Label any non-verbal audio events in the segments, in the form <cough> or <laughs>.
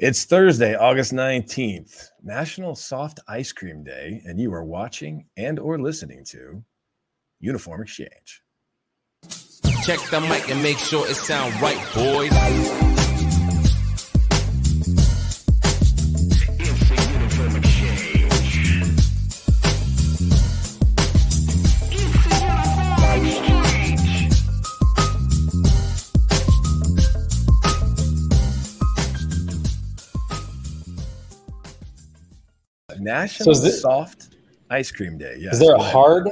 It's Thursday, August 19th, National Soft Ice Cream Day, and you are watching and or listening to Uniform Exchange. Check the mic and make sure it sound right, boys. National So is it- Soft Ice Cream Day. Yes. Is there a hard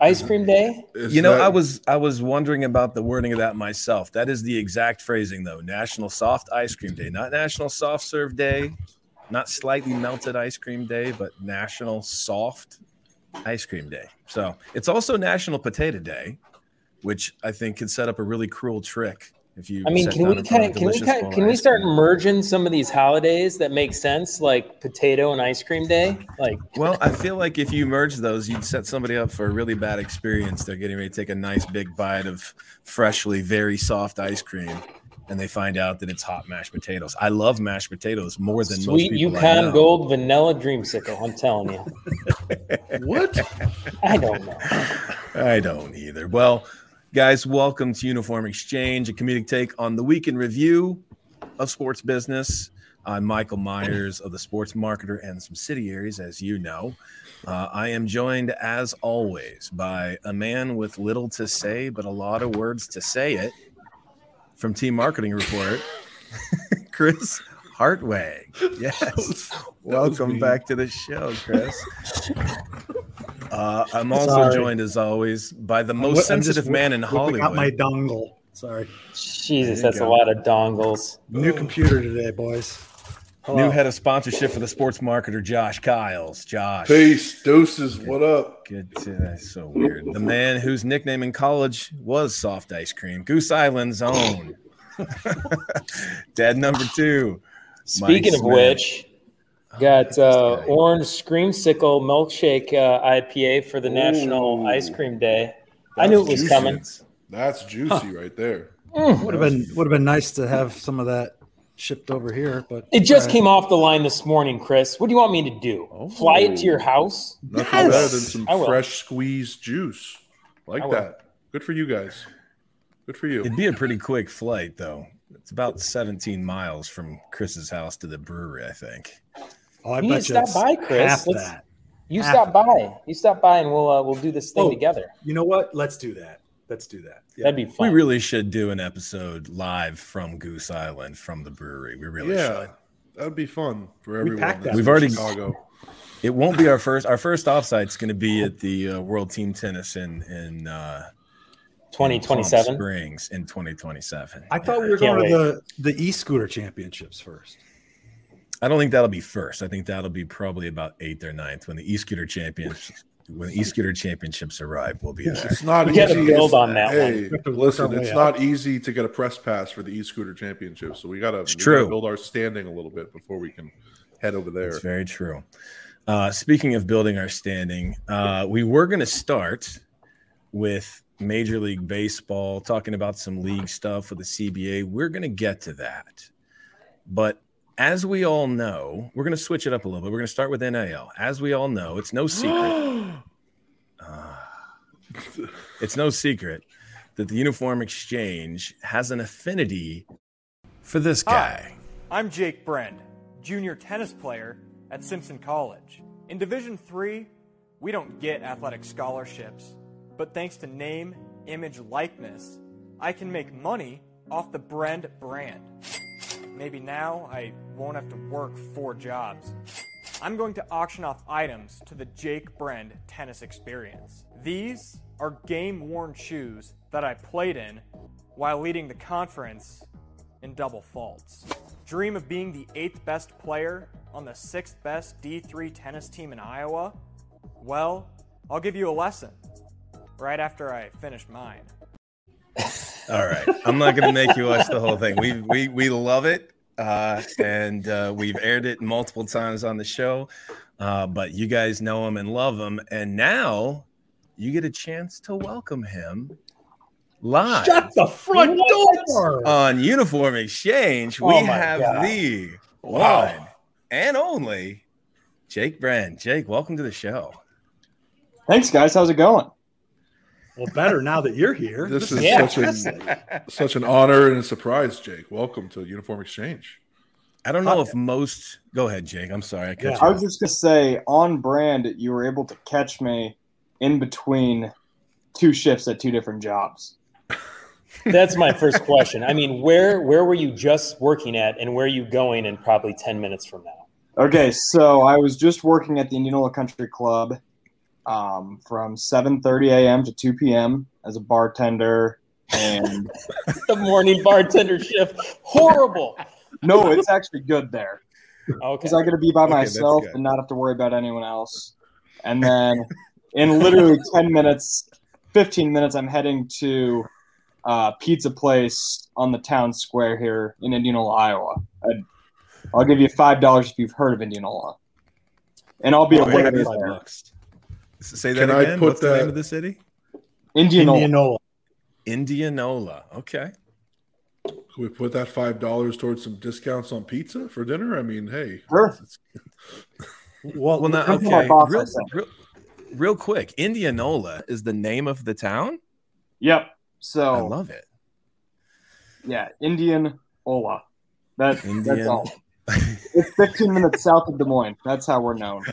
ice cream mm-hmm. day? Is You know, that- I was I was wondering about the wording of that myself. That is the exact phrasing though. National Soft Ice Cream Day, not National Soft Serve Day, not slightly melted ice cream day, but National Soft Ice Cream Day. So, it's also National Potato Day, which I think could set up a really cruel trick if you I mean, can we kind of can we kind bowl of, of can we start cream. merging some of these holidays that make sense, like potato and ice cream day? Like, <laughs> Well, I feel like if you merge those, you'd set somebody up for a really bad experience. They're getting ready to take a nice big bite of freshly very soft ice cream, and they find out that it's hot mashed potatoes. I love mashed potatoes more than most sweet people I Yukon know. Gold vanilla dreamsicle. I'm telling you, <laughs> what? I don't know. I don't either. Well, guys, welcome to Uniform Exchange, a comedic take on the week in review of sports business. I'm Michael Myers of the Sports Marketer and Subsidiaries, as you know. Uh, I am joined, as always, by a man with little to say, but a lot of words to say it from Team Marketing Report, <laughs> Chris Hartway. Yes. Welcome back to the show, Chris. <laughs> Uh, I'm <laughs> also Sorry. joined, as always, by the I'm most I'm just sensitive man in Hollywood. out my dongle. Sorry. Jesus, There you that's a lot of dongles. New computer today, boys. New head of sponsorship for the sports marketer, Josh Kyles. Josh. Peace, deuces. What up? Good. To, that's so weird. The man whose nickname in college was soft ice cream, Goose Island's <laughs> own. Dad number two. Speaking of Smith. which, got uh, guy. orange screamsicle milkshake uh, IPA for the National Ice Cream Day. I knew it was juicy. coming. That's juicy right there. Would have been would have been nice to have some of that shipped over here, but It just all right. came off the line this morning, Chris. What do you want me to do? Fly it to your house? Nothing Yes. better than some fresh squeezed juice. Like that. Good for you guys. Good for you. It'd be a pretty quick flight, though. It's about 17 miles from Chris's house to the brewery, I think. Oh, I You bet to you stop by, Chris. half that. You Half stop of by. You stop by, and we'll uh, we'll do this thing Oh. together. You know what? Let's do that. Let's do that. Yeah. That'd be fun. We really should do an episode live from Goose Island from the brewery. We really yeah. should. That'd be fun for everyone. packed that. We've already- Chicago. It won't be our first. Our first offsite's going to be at the uh, World Team Tennis in in uh, Twenty twenty Palm. Springs in 2027. I thought we were Can't going to the the e-scooter championships first. I don't think that'll be first. I think that'll be probably about eighth or ninth when the e-scooter champions when the e-scooter championships arrive. We'll be there. It's not We easy. gotta build on that one. Hey, We have to work listen, it's not easy to get a press pass for the e-scooter championship. So we gotta, we true. gotta build our standing a little bit before we can head over there. It's very true. Uh, speaking of building our standing, uh, we were going to start with Major League Baseball, talking about some league stuff with the CBA. We're going to get to that. But as we all know, we're going to switch it up a little bit. We're going to start with NIL. As we all know, it's no secret. Uh, <gasps> it's no secret that the Uniform Exchange has an affinity for this guy. Hi, I'm Jake Brend, junior tennis player at Simpson College. In Division 3, we don't get athletic scholarships, but thanks to name, image, likeness, I can make money off the Brend brand. Maybe now I won't have to work four jobs. I'm going to auction off items to the Jake Brend tennis experience. These are game worn shoes that I played in while leading the conference in double faults. Dream of being the eighth best player on the sixth best D3 tennis team in Iowa? Well, I'll give you a lesson right after I finish mine. <laughs> All right. I'm not going to make you watch the whole thing. We we we love it, uh, and uh, we've aired it multiple times on the show. Uh, but you guys know him and love him, and now you get a chance to welcome him live Shut the front door. on Uniform Exchange. We Oh my have God. the one and only Jake Brand. Jake, welcome to the show. Thanks, guys. How's it going? Well, better now that you're here. This is Yeah. such an such an honor and a surprise, Jake. Welcome to Uniform Exchange. I don't know if most. Go ahead, Jake. I'm sorry. I cut Yeah. you I off. was just gonna say, on brand, you were able to catch me in between two shifts at two different jobs. That's my first question. I mean, where where were you just working at, and where are you going in probably ten minutes from now? Okay, so I was just working at the Indianola Country Club um, from 7:30 a.m. to 2 p.m. as a bartender, and <laughs> The morning bartender shift, horrible. no, it's actually good there. Okay, because I get to be by Okay, myself and not have to worry about anyone else. And then in literally <laughs> 10 minutes, 15 minutes, I'm heading to a pizza place on the town square here in Indianola, Iowa. I'd, I'll give you $5 if you've heard of Indianola. And I'll be Oh, away it is there. bucks. Say that Can I put What's the that- name of the city? Indianola. Indianola. Indianola. Okay. Can we put that five dollars towards some discounts on pizza for dinner? I mean, hey, Sure. <laughs> Well, Well, now, Come to my okay. Real, real, real quick. Indianola is the name of the town. Yep. So I love it. yeah, Indianola. That, that's Indian- all. It's 15 minutes south of Des Moines. That's how we're known. <laughs>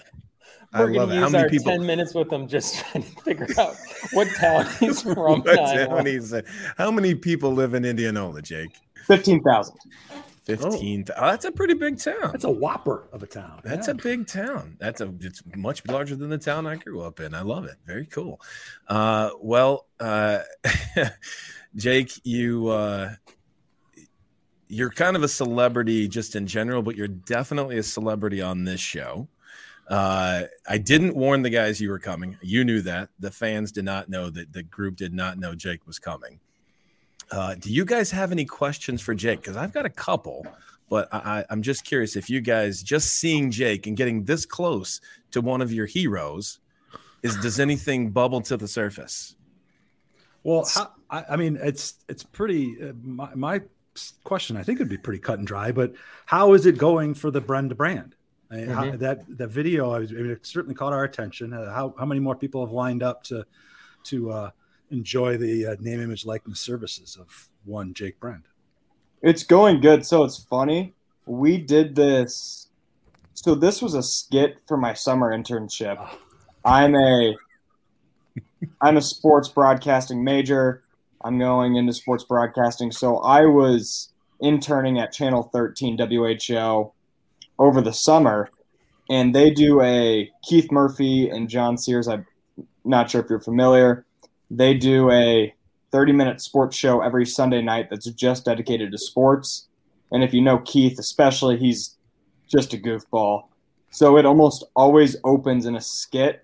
I we're love gonna it. How use many our people? ten minutes with them just <laughs> trying to figure out what town he's from. <laughs> What in Iowa. town he said. How many people live in Indianola, Jake? 15,000. Fifteen. Oh. that's a pretty big town. that's a whopper of a town. That's Yeah. a big town. That's a it's much larger than the town I grew up in. I love it. Very cool. Uh, well, uh, <laughs> Jake, you uh, you're kind of a celebrity just in general, but you're definitely a celebrity on this show. Uh, I didn't warn the guys you were coming. You knew that. The fans did not know that the group did not know Jake was coming. Uh, do you guys have any questions for Jake? Because I've got a couple, but I, I'm just curious if you guys just seeing Jake and getting this close to one of your heroes is does anything bubble to the surface? Well, I, I mean, it's it's pretty. Uh, my, my question, I think, would be pretty cut and dry. But how is it going for the Brenda brand? I mean, how, that that video, I, was, I mean, it certainly caught our attention. Uh, how how many more people have lined up to to uh, enjoy the uh, name, image, likeness services of one Jake Brand? It's going good. So it's funny. We did this. So this was a skit for my summer internship. I'm a I'm a sports broadcasting major. I'm going into sports broadcasting. So I was interning at Channel 13 WHO over the summer, and they do a Keith Murphy and John Sears. I'm not sure if you're familiar. They do a 30 minute sports show every Sunday night that's just dedicated to sports. And if you know Keith, especially, he's just a goofball. So it almost always opens in a skit,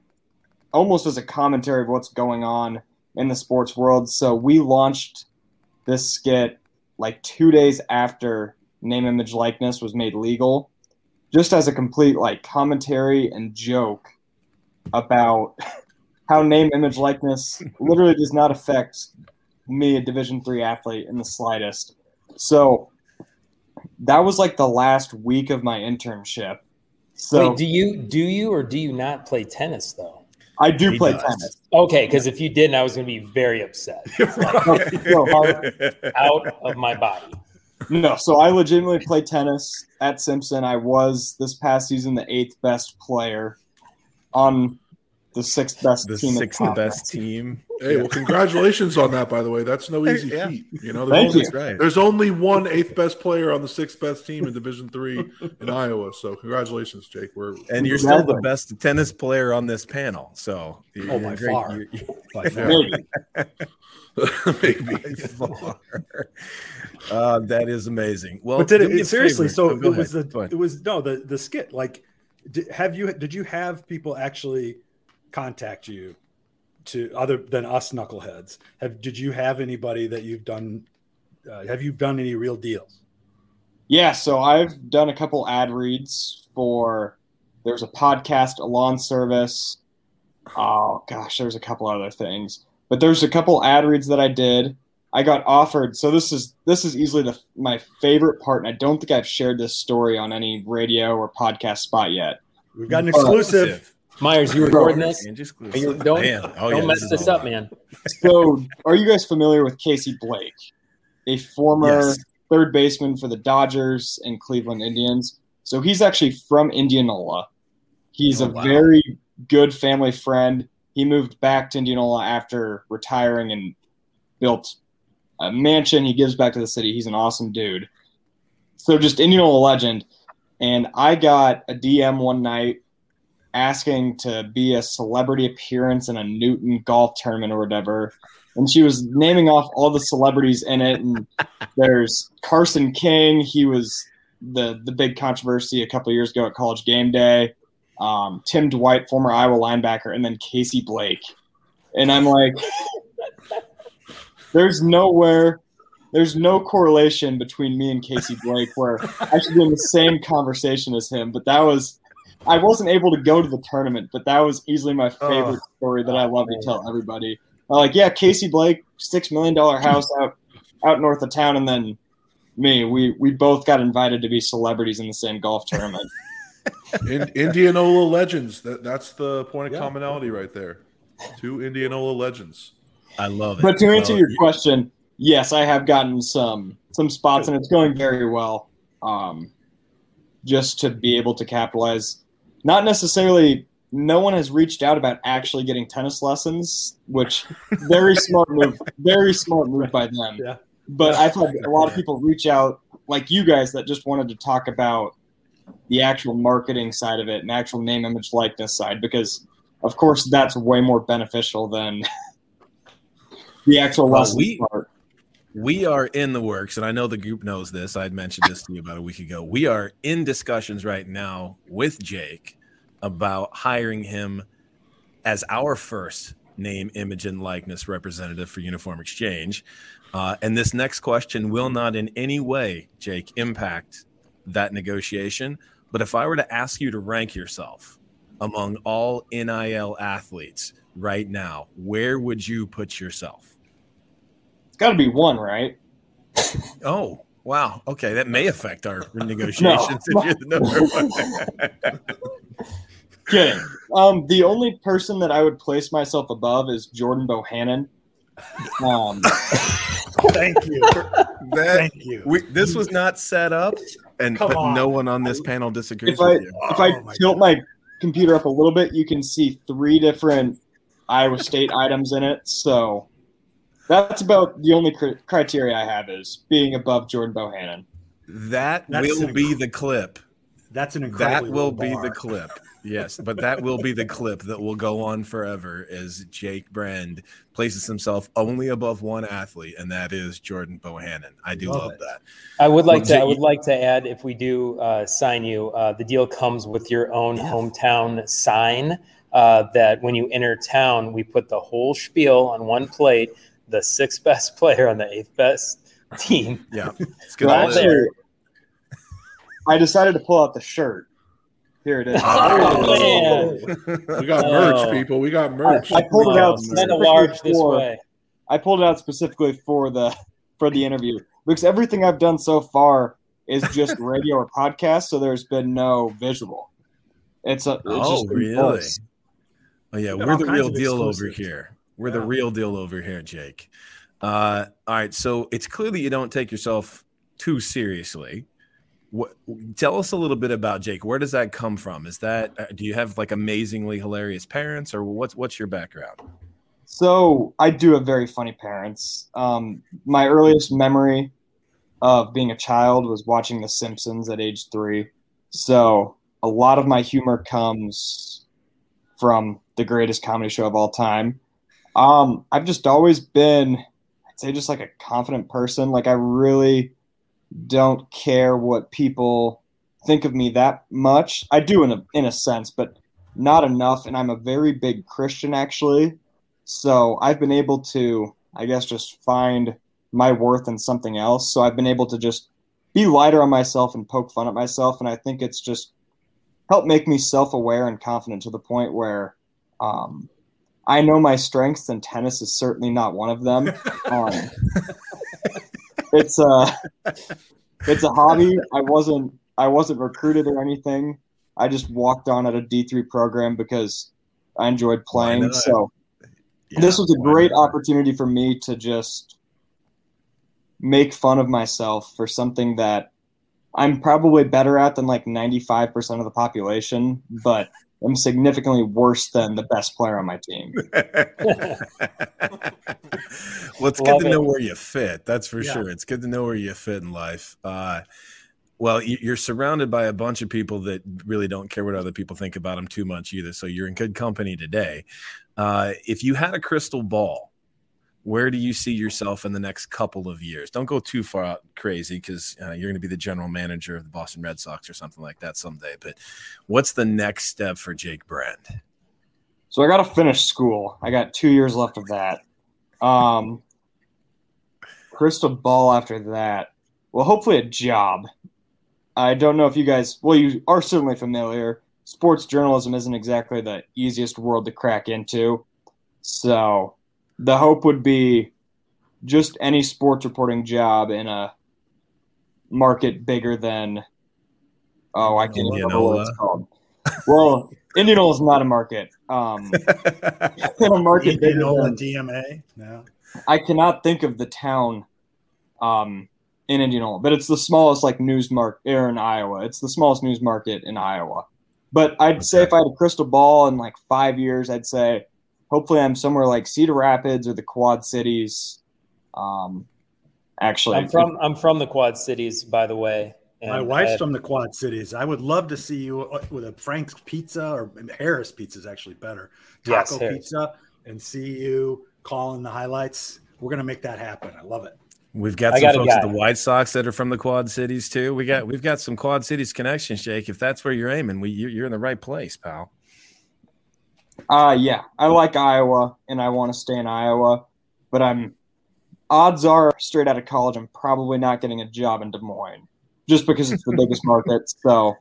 almost as a commentary of what's going on in the sports world. So we launched this skit like two days after name, image, likeness was made legal, just as a complete like commentary and joke about <laughs> how name, image, likeness <laughs> literally does not affect me, a Division three athlete, in the slightest. So that was like the last week of my internship. So Wait, do you do you or do you not play tennis though? I do He play does. tennis. Okay, because if you didn't, I was going to be very upset. <laughs> No, hard- Out of my body. No, so I legitimately play tennis at Simpson. I was this past season the eighth best player on the sixth best the team. in the sixth best team. hey, well, congratulations on that. By the way, that's no easy Yeah. feat. You know, there's Thank only, you. There's only one eighth best player on the sixth best team in Division Three in <laughs> Iowa. So congratulations, Jake. We're And you're still the best tennis player on this panel. So Oh, by great- far. you're- you're- By far. <laughs> <laughs> Maybe. maybe. far. Uh, that is amazing. Well, but did do it seriously? So Oh, it was ahead. The it was no the the skit. Like, did, have you did you have people actually contact you to other than us knuckleheads? Have did you have anybody that you've done? Uh, have you done any real deals? Yeah, so I've done a couple ad reads for there's a podcast, a lawn service. Oh gosh, there's a couple other things. But there's a couple ad reads that I did. I got offered. So this is this is easily the, my favorite part, and I don't think I've shared this story on any radio or podcast spot yet. We've got an exclusive. Myers, you recording this? And just Are you, oh, don't Man. Oh, don't yeah, mess is this up, man. So, are you guys familiar with Casey Blake, a former Yes. third baseman for the Dodgers and Cleveland Indians? So he's actually from Indianola. He's Oh, a wow. very good family friend. He moved back to Indianola after retiring and built a mansion. He gives back to the city. He's an awesome dude. So just Indianola legend. And I got a DM one night asking to be a celebrity appearance in a Newton golf tournament or whatever. And she was naming off all the celebrities in it. And <laughs> there's Carson King. He was the the big controversy a couple of years ago at College Game Day. Um, Tim Dwight, former Iowa linebacker, and then Casey Blake. And I'm like, there's nowhere, there's no correlation between me and Casey Blake where I should be in the same conversation as him. But that was, I wasn't able to go to the tournament, but that was easily my favorite story that I love to tell everybody. I'm like, yeah, Casey Blake, six million dollar house <laughs> out out north of town, and then me, we we both got invited to be celebrities in the same golf tournament. In, Indianola legends. That that's the point of Yeah. commonality right there. Two Indianola legends. I love it. But to answer your you- question, yes, I have gotten some some spots, and it's going very well. Um, just to be able to capitalize, not necessarily. No one has reached out about actually getting tennis lessons, which very smart move. Very smart move by them. Yeah. But I've had a lot of people reach out, like you guys, that just wanted to talk about the actual marketing side of it and actual name, image, likeness side, because of course that's way more beneficial than <laughs> the actual Well, lesson we- part. we are in the works, and I know the group knows this. I had mentioned this to you about a week ago. We are in discussions right now with Jake about hiring him as our first name, image, and likeness representative for Uniform Exchange. Uh, and this next question will not in any way, Jake, impact that negotiation. But if I were to ask you to rank yourself among all NIL athletes right now, where would you put yourself? It's got to be one, right? Oh, wow. Okay, that may affect our <laughs> negotiations if you're the number <laughs> one. <laughs> Kidding. Um, the only person that I would place myself above is Jordan Bohannon. Um, Thank you. That Thank you. we, this was not set up, and Come but on. no one on this panel disagrees if I with you. if I Oh my tilt my computer up a little bit, you can see three different Iowa State items in it. So that's about the only cri- criteria I have is being above Jordan Bohannon. That That's will be the clip. That's an incredible. That incredible. will be the clip. Yes, but that will be the clip that will go on forever as Jake Brand places himself only above one athlete, and that is Jordan Bohannon. I do Love love that. I would like Well, to. I would like to add, if we do uh, sign you, uh, the deal comes with your own hometown sign. Uh, that when you enter town, we put the whole spiel on one plate. The sixth <laughs> best player on the eighth best team. Yeah, it's <laughs> good. Well, there. actually, I decided to pull out the shirt. Here it is. <laughs> Oh, man. We got Oh. merch, people. We got merch. I pulled it out Send a large this for- way. I pulled it out specifically for the for the interview because everything I've done so far is just <laughs> radio or podcast, so there's been no visual. It's a it's Oh, just really? voice. Oh yeah, we're the real deal over here. We're the real deal over here, Jake. Uh, all right, so it's clear that you don't take yourself too seriously. What, tell us a little bit about Jake. Where does that come from? Is that uh, do you have like amazingly hilarious parents, or what's what's your background? So I do have very funny parents. Um, my earliest memory of being a child was watching The Simpsons at age three. So a lot of my humor comes from the greatest comedy show of all time. Um, I've just always been, I'd say, just like a confident person. Like I really don't care what people think of me that much. I do in a in a sense, but not enough. And I'm a very big Christian actually. So I've been able to, I guess, just find my worth in something else. So I've been able to just be lighter on myself and poke fun at myself. And I think it's just helped make me self aware and confident to the point where um, I know my strengths, and tennis is certainly not one of them. <laughs> Um, it's uh, a <laughs> it's a hobby. I wasn't I wasn't recruited or anything. I just walked on at a D three program because I enjoyed playing. So Yeah, this was a great not? opportunity for me to just make fun of myself for something that I'm probably better at than like 95% of the population, but I'm significantly worse than the best player on my team. <laughs> well, it's good Love to know where you fit. That's for Yeah. sure. It's good to know where you fit in life. Uh, well, you're surrounded by a bunch of people that really don't care what other people think about them too much either. So you're in good company today. Uh, if you had a crystal ball, where do you see yourself in the next couple of years? Don't go too far out crazy because uh, you're going to be the general manager of the Boston Red Sox or something like that someday. But what's the next step for Jake Brand? So I got to finish school. I got two years left of that. Um, crystal ball after that. Well, hopefully a job. I don't know if you guys, well, you are certainly familiar. Sports journalism isn't exactly the easiest world to crack into. So the hope would be just any sports reporting job in a market bigger than, oh, I can't even remember what it's called. Well, Indianola is not a market. Um, <laughs> <laughs> in a market bigger Indianola than, DMA. No. I cannot think of the town um, in Indianola, but it's the smallest like news market here in Iowa. It's the smallest news market in Iowa. But I'd say if I had a crystal ball in like five years, I'd say hopefully I'm somewhere like Cedar Rapids or the Quad Cities. Um, actually, I'm from I'm from the Quad Cities, by the way. My wife's I- from the Quad Cities. I would love to see you uh, with a Frank's Pizza or Harris Pizza is actually better. Taco Harris. Pizza and see you calling the highlights. We're gonna make that happen. I love it. We've got I some got folks at the White Sox that are from the Quad Cities too. We got we've got some Quad Cities connections, Jake. If that's where you're aiming, we you- you're in the right place, pal. Uh yeah, I like Iowa and I want to stay in Iowa, but I'm odds are straight out of college I'm probably not getting a job in Des Moines just because it's the biggest <laughs> market. So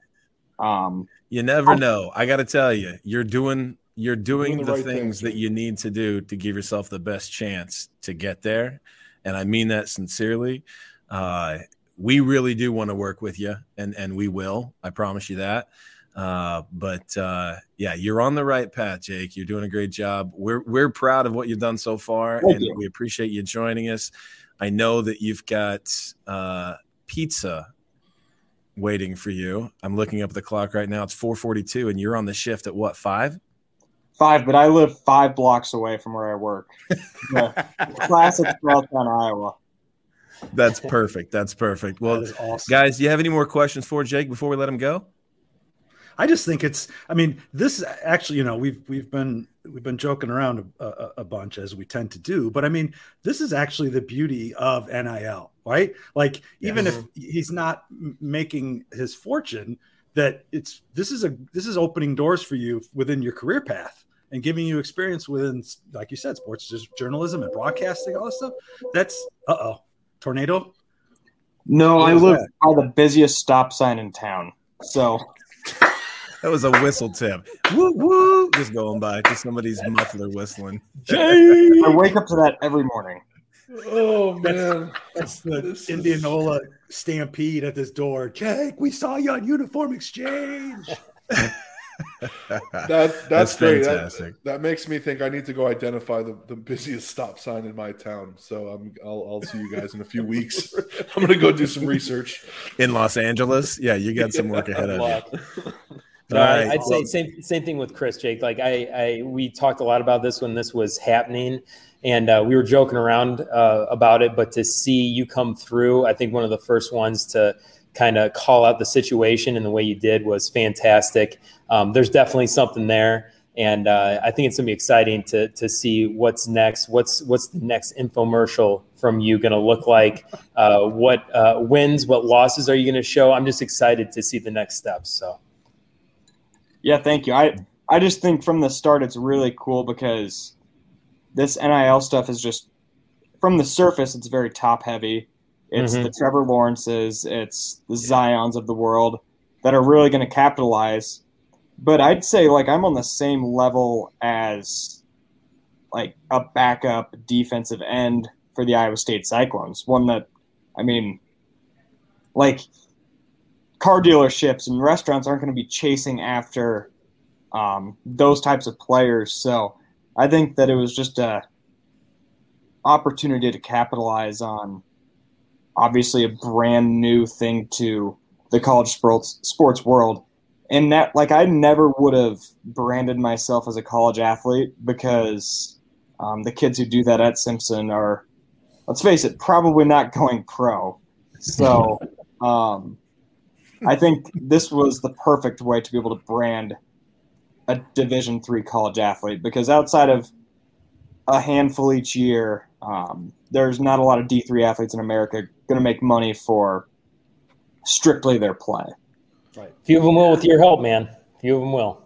um You never know. I got to tell you, you're doing you're doing, Doing the, the right things thing, that you need to do to give yourself the best chance to get there, and I mean that sincerely. Uh, we really do want to work with you, and and we will. I promise you that. Uh, but uh, yeah, you're on the right path, Jake. You're doing a great job. We're we're proud of what you've done so far, Thank and you. we appreciate you joining us. I know that you've got uh, pizza waiting for you. I'm looking up the clock right now. It's 4:42, and you're on the shift at what five? Five, but I live five blocks away from where I work. Yeah. <laughs> Classic small town Iowa. That's perfect. That's perfect. Well, that is awesome. guys, do you have any more questions for Jake before we let him go? I just think it's. I mean, this is actually, you know, we've we've been we've been joking around a, a, a bunch as we tend to do, but I mean, this is actually the beauty of NIL, right? Like, even if he's not making his fortune, that it's this is a this is opening doors for you within your career path and giving you experience within, like you said, sports just journalism and broadcasting, all this stuff. That's uh oh, tornado. No, I Where's live that? by the busiest stop sign in town. So <laughs> That was a whistle tip. Woo woo! Just going by. Just somebody's muffler whistling. I wake up to that every morning. Oh man, That's the This is- Indianola stampede at this door. Jake, we saw you on Uniform Exchange. <laughs> that <laughs> That's that's great. That, fantastic. that makes me think I need to go identify the, the busiest stop sign in my town. So I'm I'll, I'll see you guys in a few weeks. <laughs> I'm gonna go do some research. In Los Angeles, yeah, you got some work ahead of you. No, right. I'd say same same thing with Chris, Jake. Like I, I we talked a lot about this when this was happening, and uh, we were joking around uh, about it. But to see you come through, I think one of the first ones to kind of call out the situation and the way you did was fantastic. Um, there's definitely something there, and uh, I think it's gonna be exciting to to see what's next. What's what's the next infomercial from you going to look like? Uh, what uh, wins? What losses are you going to show? I'm just excited to see the next steps. So. Yeah, thank you. I I just think from the start it's really cool because this NIL stuff is just from the surface it's very top heavy. It's Mhm. the Trevor Lawrences, it's the Zions of the world that are really going to capitalize. But I'd say like I'm on the same level as like a backup defensive end for the Iowa State Cyclones. One that, I mean, like car dealerships and restaurants aren't going to be chasing after um, those types of players. So I think that it was just a opportunity to capitalize on obviously a brand new thing to the college sports sports world. And that like I never would have branded myself as a college athlete because um, the kids who do that at Simpson are, let's face it, probably not <laughs> going pro. So <laughs> um, I think this was the perfect way to be able to brand a Division three college athlete because outside of a handful each year, um, there's not a lot of D three athletes in America going to make money for strictly their play. Right. Few of them will with your help, man. Few of them will.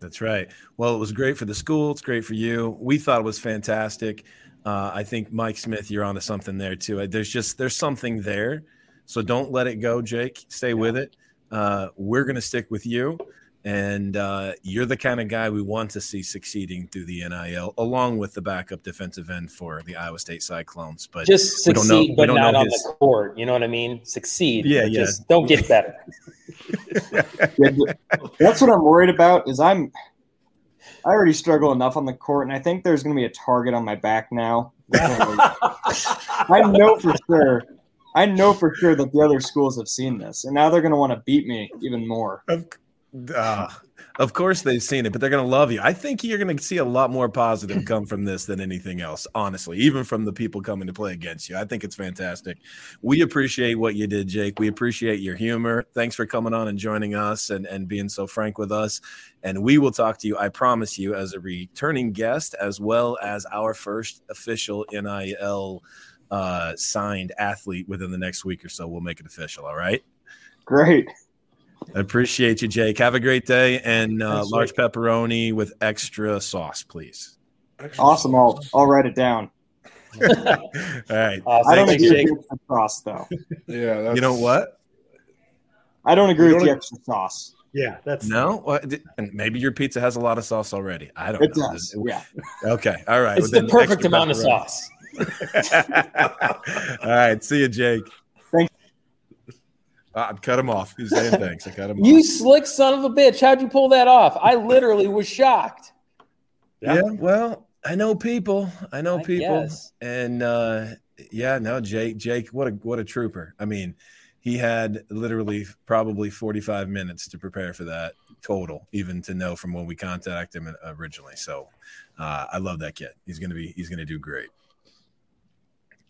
That's right. Well, it was great for the school. It's great for you. We thought it was fantastic. Uh, I think Mike Smith, you're onto something there too. There's just there's something there, so don't let it go, Jake. Stay yeah. with it. Uh, we're gonna stick with you and uh, you're the kind of guy we want to see succeeding through the NIL, along with the backup defensive end for the Iowa State Cyclones. But just succeed, know, but not on his... the court. You know what I mean? Succeed. Yeah, yeah. Just don't get better. <laughs> That's what I'm worried about. Is I'm I already struggle enough on the court, and I think there's going to be a target on my back now. <laughs> I know for sure. I know for sure that the other schools have seen this, and now they're going to want to beat me even more. Of, uh, of course they've seen it, but they're going to love you. I think you're going to see a lot more positive <laughs> come from this than anything else, honestly, even from the people coming to play against you. I think it's fantastic. We appreciate what you did, Jake. We appreciate your humor. Thanks for coming on and joining us and, and being so frank with us. And we will talk to you, I promise you, as a returning guest, as well as our first official NIL uh, signed athlete within the next week or so. We'll make it official. All right. Great. I appreciate you, Jake. Have a great day and uh, large pepperoni with extra sauce, please. Extra awesome. Sauce. I'll, I'll write it down. <laughs> All right. Awesome. I don't agree Jake. with the sauce, though. <laughs> yeah. That's... You know what? I don't agree with the extra sauce. Yeah, that's no. Well, and maybe your pizza has a lot of sauce already. I don't. It know. does. Yeah. <laughs> Okay. All right. It's well, the perfect amount of sauce. All right. See you, Jake. I cut him off. He's saying thanks. I cut him off. <laughs> you off. slick son of a bitch. How'd you pull that off? I literally was shocked. Yeah. yeah well, I know people. I know I people. Guess. And uh, yeah, no, Jake, Jake, what a what a trooper. I mean, he had literally probably 45 minutes to prepare for that total, even to know from when we contacted him originally. So uh, I love that kid. He's gonna be he's gonna do great.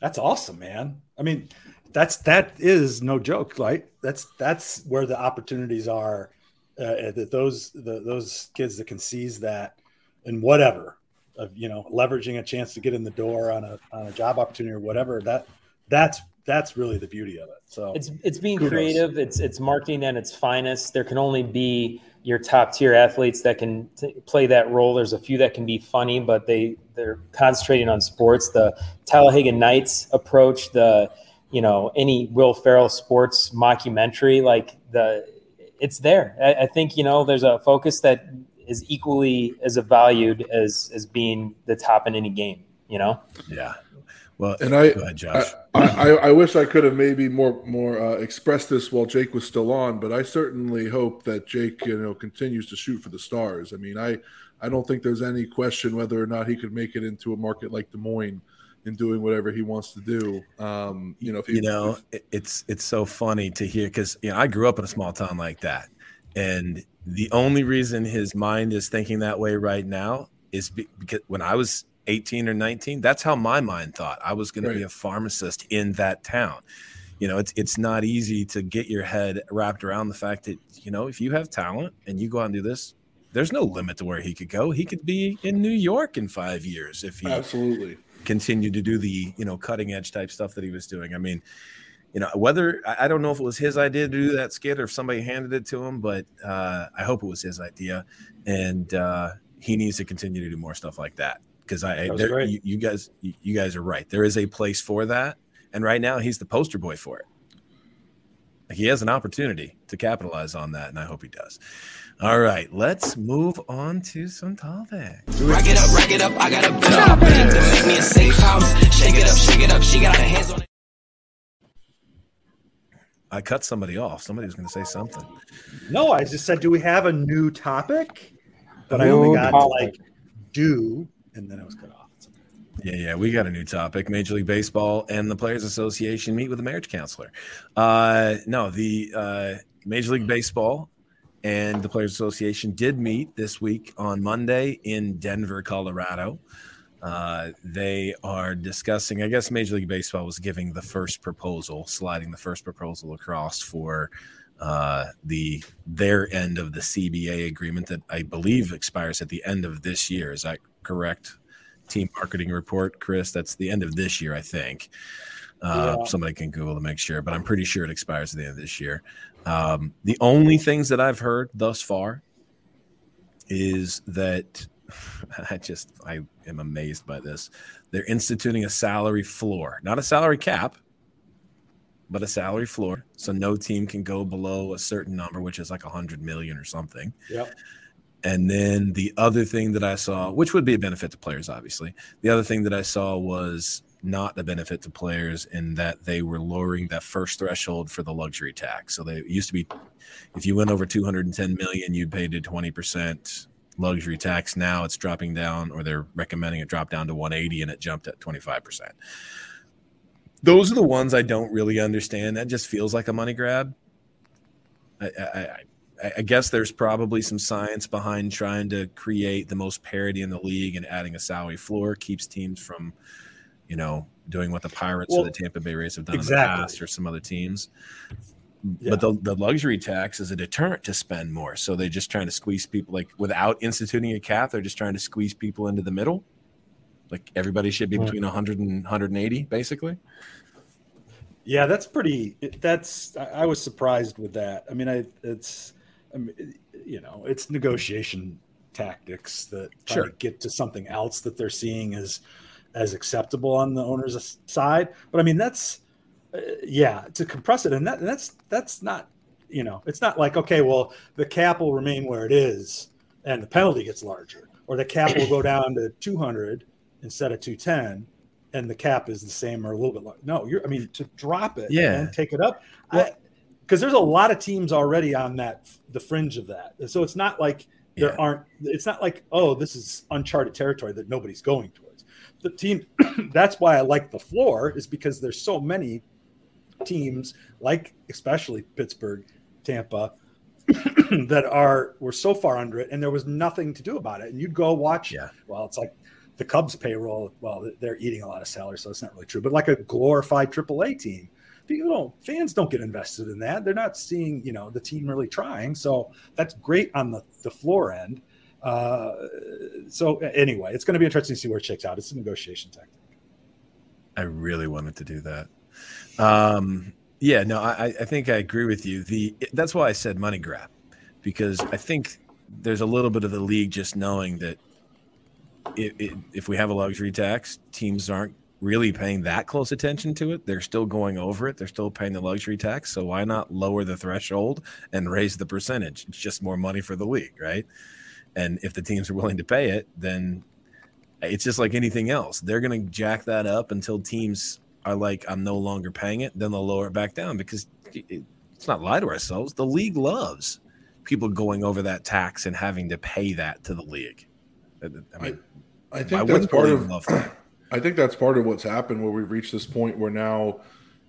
That's awesome, man. I mean, that's that is no joke. right? that's that's where the opportunities are. Uh, that those the, those kids that can seize that and whatever of you know leveraging a chance to get in the door on a on a job opportunity or whatever that that's that's really the beauty of it. So it's it's being kudos. creative. It's it's marketing at its finest. There can only be your top tier athletes that can t- play that role. There's a few that can be funny, but they they're concentrating on sports. The Talladega Nights approach, the you know any Will Ferrell sports mockumentary, like the it's there. I, I think you know there's a focus that is equally as valued as as being the top in any game. You know. Yeah. Well, and I, ahead, I, I, I, wish I could have maybe more more uh, expressed this while Jake was still on, but I certainly hope that Jake, you know, continues to shoot for the stars. I mean, I I don't think there's any question whether or not he could make it into a market like Des Moines in doing whatever he wants to do. Um, you know, if he, you know, if, it's it's so funny to hear because you know I grew up in a small town like that, and the only reason his mind is thinking that way right now is because when I was 18 or 19, that's how my mind thought. I was going right. to be a pharmacist in that town. You know, it's it's not easy to get your head wrapped around the fact that you know if you have talent and you go out and do this, there's no limit to where he could go. He could be in New York in five years if he absolutely continued to do the you know cutting edge type stuff that he was doing. I mean, you know whether I don't know if it was his idea to do that skit or if somebody handed it to him, but uh, I hope it was his idea, and uh, he needs to continue to do more stuff like that because I there, you, you, guys you guys are right. There is a place for that, and right now he's the poster boy for it. he has an opportunity to capitalize on that, and I hope he does. All right, let's move on to some topics. Rack it up, rack it up. I got a job make me a safe house. Shake it up, shake it up. She got her hands on it. I cut somebody off. Somebody was going to say something. No, I just said, do we have a new topic? But I only New got to topic. like do, and then it was cut off. Yeah, yeah, we got a new topic. Major League Baseball and the Players Association meet with a marriage counselor. Uh, no, the uh, Major League Baseball and the Players Association did meet this week on Monday in Denver, Colorado. Uh, they are discussing. I guess Major League Baseball was giving the first proposal, sliding the first proposal across for uh, the their end of the CBA agreement that I believe expires at the end of this year. Is that correct? Team marketing report, Chris. That's the end of this year, I think. Uh, Yeah. Somebody can Google to make sure, but I'm pretty sure it expires at the end of this year. Um, the only things that I've heard thus far is that <laughs> I just I am amazed by this. They're instituting a salary floor, not a salary cap, but a salary floor. So no team can go below a certain number, which is like a hundred million or something. Yep. And then the other thing that I saw, which would be a benefit to players, obviously, the other thing that I saw was not a benefit to players in that they were lowering that first threshold for the luxury tax. So they used to be, if you went over 210 million, you paid a 20% luxury tax. Now it's dropping down, or they're recommending it drop down to 180, and it jumped at 25%. Those are the ones I don't really understand. That just feels like a money grab. I, I, I I- I guess there's probably some science behind trying to create the most parity in the league and adding a salary floor keeps teams from, you know, doing what the Pirates or the Tampa Bay Rays have done in the past or some other teams. Yeah. But the, the luxury tax is a deterrent to spend more. So they're just trying to squeeze people like without instituting a cap, they're just trying to squeeze people into the middle. Like everybody should be between 100 and 180, basically. Yeah, that's pretty. That's I, was surprised with that. I mean, I it's, I mean, you know, it's negotiation tactics that try Sure. to get to something else that they're seeing as as acceptable on the owner's side. But I mean, that's uh, yeah, to compress it, and that that's that's not you know, it's not like okay, well, the cap will remain where it is, and the penalty gets larger, or the cap will go <clears throat> down to two hundred instead of two ten and the cap is the same or a little bit lower. No, you're. I mean, to drop it, Yeah. and take it up, because there's a lot of teams already on that the fringe of that. So it's not like there Yeah. aren't. It's not like oh, this is uncharted territory that nobody's going towards. The team. <coughs> that's why I like the floor is because there's so many teams like especially Pittsburgh, Tampa. <coughs> that are were so far under it and there was nothing to do about it and you'd go watch Yeah. well it's like the Cubs payroll, well, they're eating a lot of salary, so it's not really true. But like a glorified AAA team, people don't fans don't get invested in that. They're not seeing, you know, the team really trying. So that's great on the, the floor end. Uh, so anyway, it's going to be interesting to see where it shakes out. It's a negotiation tactic. I really wanted to do that. Um, yeah, no, I, I think I agree with you. The that's why I said money grab, because I think there's a little bit of the league just knowing that it, it, if we have a luxury tax, teams aren't really paying that close attention to it. They're still going over it. They're still paying the luxury tax. So why not lower the threshold and raise the percentage? It's just more money for the league, right? And if the teams are willing to pay it, then it's just like anything else. They're going to jack that up until teams are like, I'm no longer paying it. Then they'll lower it back down because it, it's not lie to ourselves. The league loves people going over that tax and having to pay that to the league. I mean, I why think that's part of that? <clears throat> I think that's part of what's happened where we've reached this point where now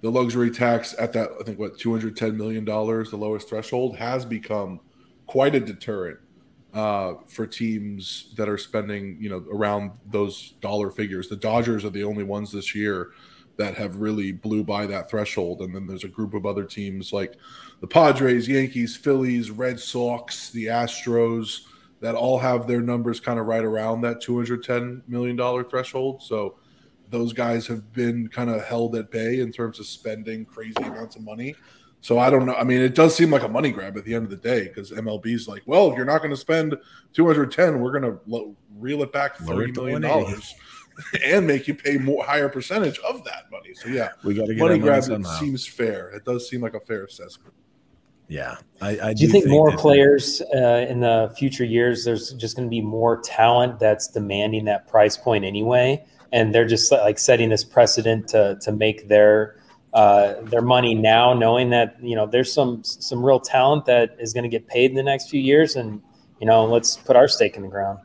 the luxury tax at that I think what 210 million dollars the lowest threshold has become quite a deterrent uh, for teams that are spending you know around those dollar figures. The Dodgers are the only ones this year that have really blew by that threshold, and then there's a group of other teams like the Padres, Yankees, Phillies, Red Sox, the Astros that all have their numbers kind of right around that 210 million dollar threshold. So those guys have been kind of held at bay in terms of spending crazy amounts of money. So I don't know. I mean, it does seem like a money grab at the end of the day because MLB's like, well, if you're not going to spend 210, we're going to lo- reel it back Lower 30 it to million dollars. <laughs> and make you pay more higher percentage of that money. So yeah, We got to get money our money grab it seems fair. It does seem like a fair assessment. yeah, I, I Do you think, more players uh, in the future years? There's just going to be more talent that's demanding that price point anyway, and they're just like setting this precedent to to make their uh, their money now, knowing that you know there's some some real talent that is going to get paid in the next few years, and you know let's put our stake in the ground.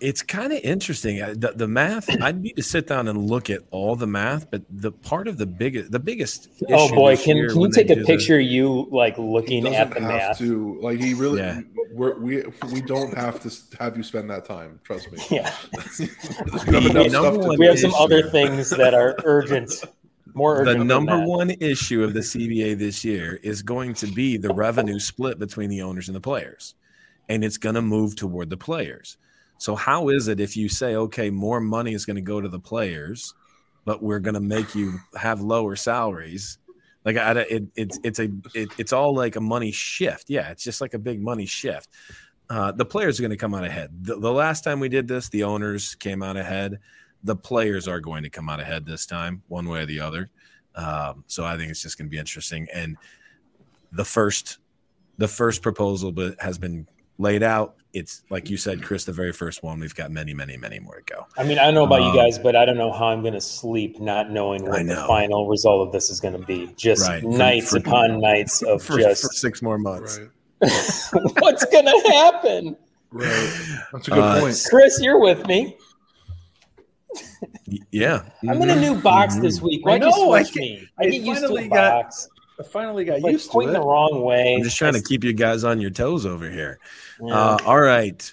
It's kind of interesting. Uh, The, the math, <clears throat> I'd need to sit down and look at all the math, but the part of the biggest, the biggest. Oh boy, can can you take a do the- picture of you like looking at the have math? to like he really. Yeah. We're, we we don't have to have you spend that time. Trust me. Yeah, <laughs> You have The enough stuff number to one do. we have some other things that are urgent, <laughs> more urgent. the number one issue of the CBA this year is going to be the revenue split between the owners and the players. And it's going to move toward the players. So, how is it if you say, okay, more money is going to go to the players, but we're going to make you have lower salaries? Like, I, it, it's it's a it, it's all like a money shift. Yeah, it's just like a big money shift. Uh, the players are going to come out ahead. The, the last time we did this, the owners came out ahead. The players are going to come out ahead this time, one way or the other. Um, so I think it's just going to be interesting. And the first, the first proposal has been laid out. It's like you said, Chris, the very first one. We've got many, many, many more to go. I mean, I don't know about Um, you guys, but I don't know how I'm going to sleep not knowing I what the final result of this is going to be. Just Right. Nights for- upon nights of For, for just six more months. Right. <laughs> what's going to happen. Right. That's a good Uh, point. Chris, you're with me. Y- Yeah. I'm in a new box this week. I Why'd you know, I switch me? I I get used to finally a got box. I finally got Like used to it. the wrong way. I'm just trying to keep you guys on your toes over here. yeah. Uh, all right.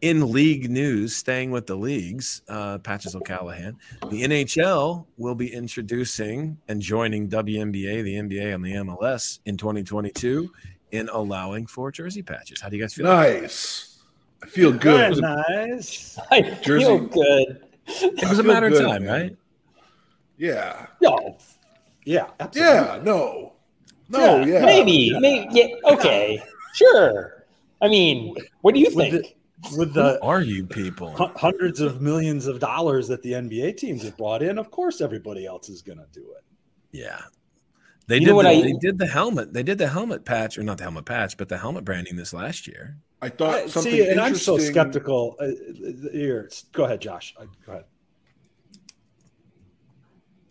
In league news, staying with the leagues, uh, Patches O'Callahan, the NHL will be introducing and joining WNBA, the NBA, and the MLS in 2022 in allowing for jersey patches. How do you guys feel? Nice. I feel <laughs> good. Very nice. I Jersey- feel good. It was a feel matter of time, man. right? Yeah. No. Yeah. Absolutely. Yeah. No. No. Yeah. Maybe, maybe. Yeah, okay, sure. I mean, what do you With think? With the Are you people? hu- hundreds of millions of dollars that the NBA teams have brought in, of course everybody else is going to do it. Yeah. They You did know what the, I- they did the helmet. They did the helmet patch, or not the helmet patch, but the helmet branding this last year. I thought I- something See, and I'm so skeptical. Uh, here, go ahead, Josh. Uh, Go ahead.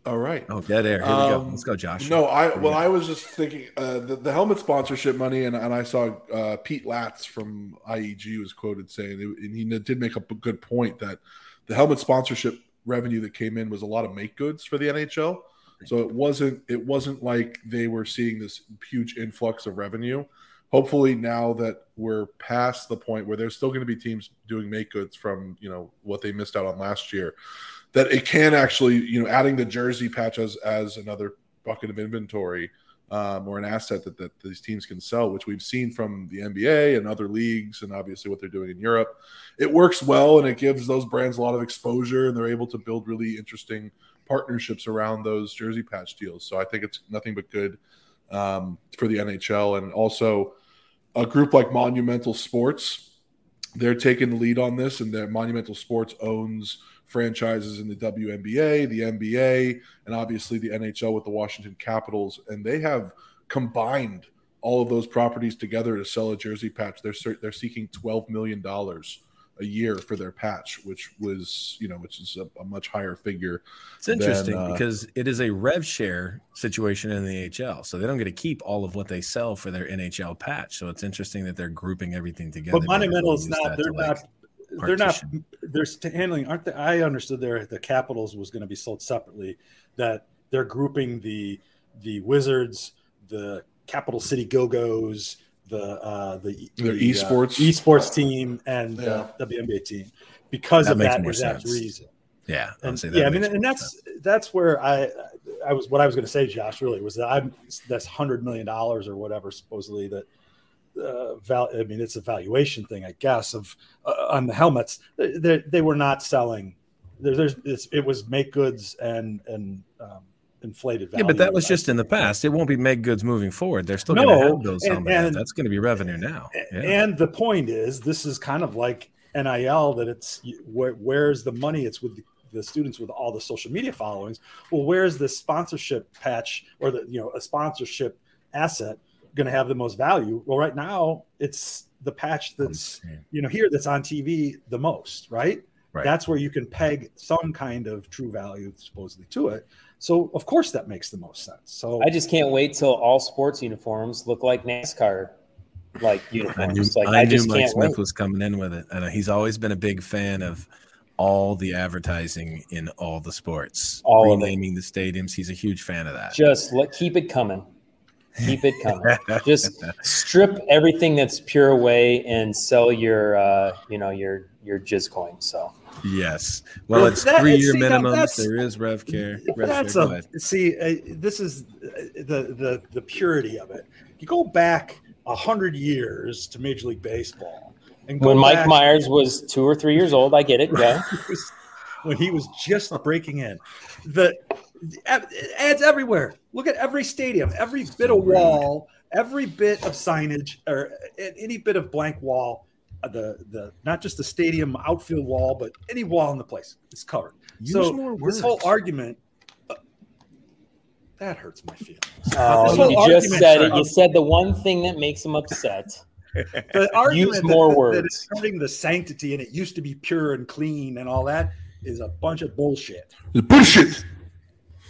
All right. Oh, dead air. Here we go. Um, Let's go, Josh. No, I well, I was just thinking uh, the, the helmet sponsorship money, and, and I saw uh, Pete Laatz from IEG was quoted saying, and he did make a good point that the helmet sponsorship revenue that came in was a lot of make goods for the NHL. So it wasn't it wasn't like they were seeing this huge influx of revenue. Hopefully, now that we're past the point where there's still going to be teams doing make goods from you know what they missed out on last year, that it can actually you know adding the jersey patch as as another bucket of inventory um, or an asset that, that these teams can sell, which we've seen from the NBA and other leagues, and obviously what they're doing in Europe. It works well, and it gives those brands a lot of exposure, and they're able to build really interesting partnerships around those jersey patch deals. So I think it's nothing but good um, for the NHL, and also a group like Monumental Sports. They're taking the lead on this, and that Monumental Sports owns franchises in the WNBA, the NBA, and obviously the NHL with the Washington Capitals, and they have combined all of those properties together to sell a jersey patch. They're they're seeking twelve million dollars a year for their patch, which was you know which is a, a much higher figure. It's interesting uh, because it is a rev share situation in the HL, so they don't get to keep all of what they sell for their NHL patch. So it's interesting that they're grouping everything together. But Maybe Monumental is not. They're to, like, not. They're not. They're handling. Aren't they? I understood there the Capitals was going to be sold separately. That they're grouping the the Wizards, the Capital City Go Go's, the uh, the Their the, uh, esports. esports team, and Yeah. the WNBA team because That of makes that more exact sense. reason. Yeah, I would And, say that yeah, I mean, and that's sense. that's where I I was what I was going to say, Josh. Really was that I'm that's hundred million dollars or whatever supposedly that. Uh, val- I mean, it's a valuation thing, I guess. Of uh, on the helmets, they, they, they were not selling. There, there's it's, it was make goods and and um, inflated yeah, but that was just in the past. It won't be make goods moving forward. They're still No, going to have those and- and- That's going to be revenue now. Yeah. And the point is, this is kind of like NIL that it's where, where's the money? It's with the students with all the social media followings. Well, where's the sponsorship patch or the you know a sponsorship asset going to have the most value? Well, right now it's the patch that's you know here that's on TV the most, right? Right. That's where you can peg some kind of true value supposedly to it. So of course that makes the most sense. So I just can't wait till all sports uniforms look like NASCAR like I knew, uniforms. Like I I, knew just Mike can't Smith wait. was coming in with it, and he's always been a big fan of all the advertising in all the sports, All of renaming the stadiums. He's a huge fan of that. Just let keep it coming. Keep it coming. just <laughs> strip everything that's pure away and sell your uh, you know your your jizz coin. So Yes. Well, Well, it's that- three year see, now There is rev care. Rev that's share. Go a see. Uh, this is uh, the the the purity of it. You go back a hundred years to Major League Baseball, and when Mike back- Myers was two or three years old, I get it. <laughs> Yeah. <laughs> when he was just breaking in, the ads everywhere. Look at every stadium, every bit of wall, every bit of signage, or any bit of blank wall. Uh, The the not just the stadium outfield wall, but any wall in the place is covered. Use so more this whole argument uh, that hurts my feelings. Oh, you just said it. You said the one thing that makes him upset. <laughs> the argument that- more that- that words. it's hurting the sanctity and it used to be pure and clean and all that is a bunch of bullshit. Bullshit.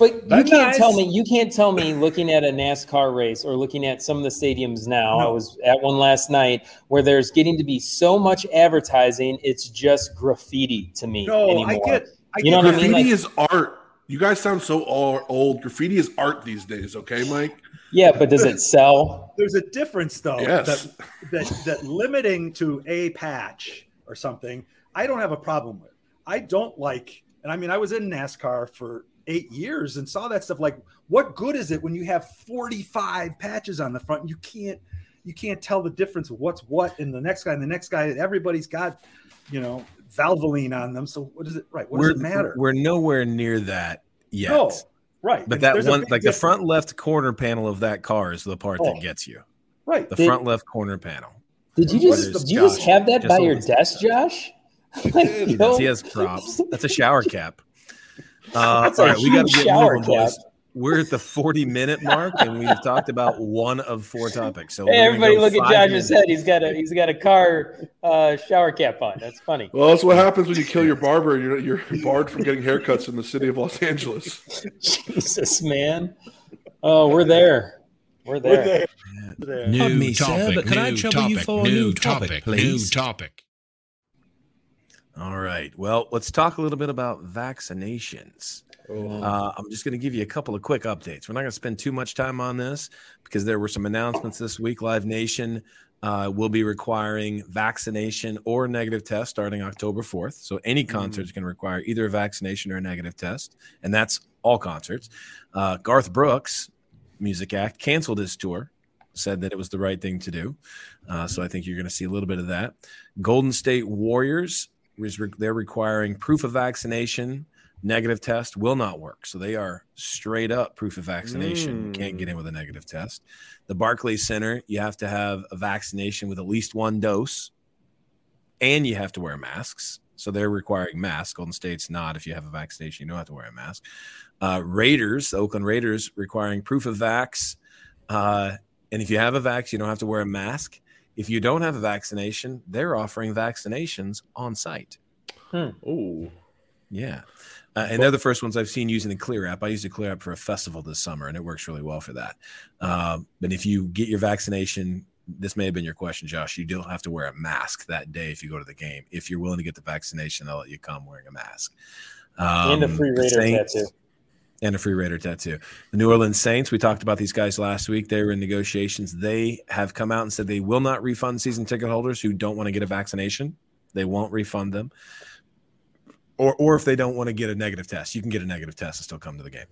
But you But can't nice. tell me you can't tell me looking at a NASCAR race or looking at some of the stadiums now. I was at one last night where there's getting to be so much advertising, it's just graffiti to me No, anymore. I get. I You get know what I Graffiti mean? Like- is art. You guys sound so old. Graffiti is art these days, okay, Mike? yeah, but does it sell? <laughs> There's a difference though. Yes. That, that that limiting to a patch or something, I don't have a problem with. I don't like, and I mean, I was in NASCAR for eight years and saw that stuff. Like, what good is it when you have 45 patches on the front and you can't you can't tell the difference of what's what in the next guy and the next guy? Everybody's got, you know, Valvoline on them. So what does it right? What We're, does it matter? we're nowhere near that yet. No, right. But And that there's one, big like the front left corner panel of that car is the part Oh. that gets you. right? The Did- front left corner panel. Did you just did you just have that Just by your this. desk, Josh? <laughs> Like, He yo, does. He has props. That's a shower cap. Uh, That's all a right, we got huge to get shower moving, boys. cap. We're at the 40 minute mark, and we've talked about one of four topics. So Hey, everybody, go look at five Josh's minutes. head. He's got a he's got a car uh, shower cap on. That's funny. Well, that's what happens when you kill your barber. You're, you're barred from getting haircuts in the city of Los Angeles. Jesus, man. Oh, we're there. We're there. We're there. New topic, sir, but could I new trouble you for a new new topic, topic, please? new topic? All right. Well, let's talk a little bit about vaccinations. Uh, I'm just going to give you a couple of quick updates. We're not going to spend too much time on this because there were some announcements this week. Live Nation uh, will be requiring vaccination or negative test starting October 4th. So any concert is going to require either a vaccination or a negative test, and that's all concerts. Uh, Garth Brooks, Music Act, canceled his tour. Said that it was the right thing to do. Uh, so I think you're going to see a little bit of that. Golden State Warriors, they're requiring proof of vaccination negative test will not work. So they are straight up proof of vaccination. You can't get in with a negative test. The Barclays Center, you have to have a vaccination with at least one dose and you have to wear masks. So they're requiring masks. Golden State's not. If you have a vaccination, you don't have to wear a mask. Uh, Raiders, the Oakland Raiders, requiring proof of vax. Uh, and if you have a vax, you don't have to wear a mask. If you don't have a vaccination, they're offering vaccinations on site. Oh, Yeah. Uh, and they're the first ones I've seen using the Clear app. I used the Clear app for a festival this summer, and it works really well for that. Um, but if you get your vaccination, this may have been your question, Josh. You don't have to wear a mask that day if you go to the game. If you're willing to get the vaccination, they'll let you come wearing a mask. and a Um, free the Raider Saints- tattoo. And a free Raider tattoo. The New Orleans Saints, we talked about these guys last week. They were in negotiations. They have come out and said they will not refund season ticket holders who don't want to get a vaccination. They won't refund them. Or, or if they don't want to get a negative test, you can get a negative test and still come to the game.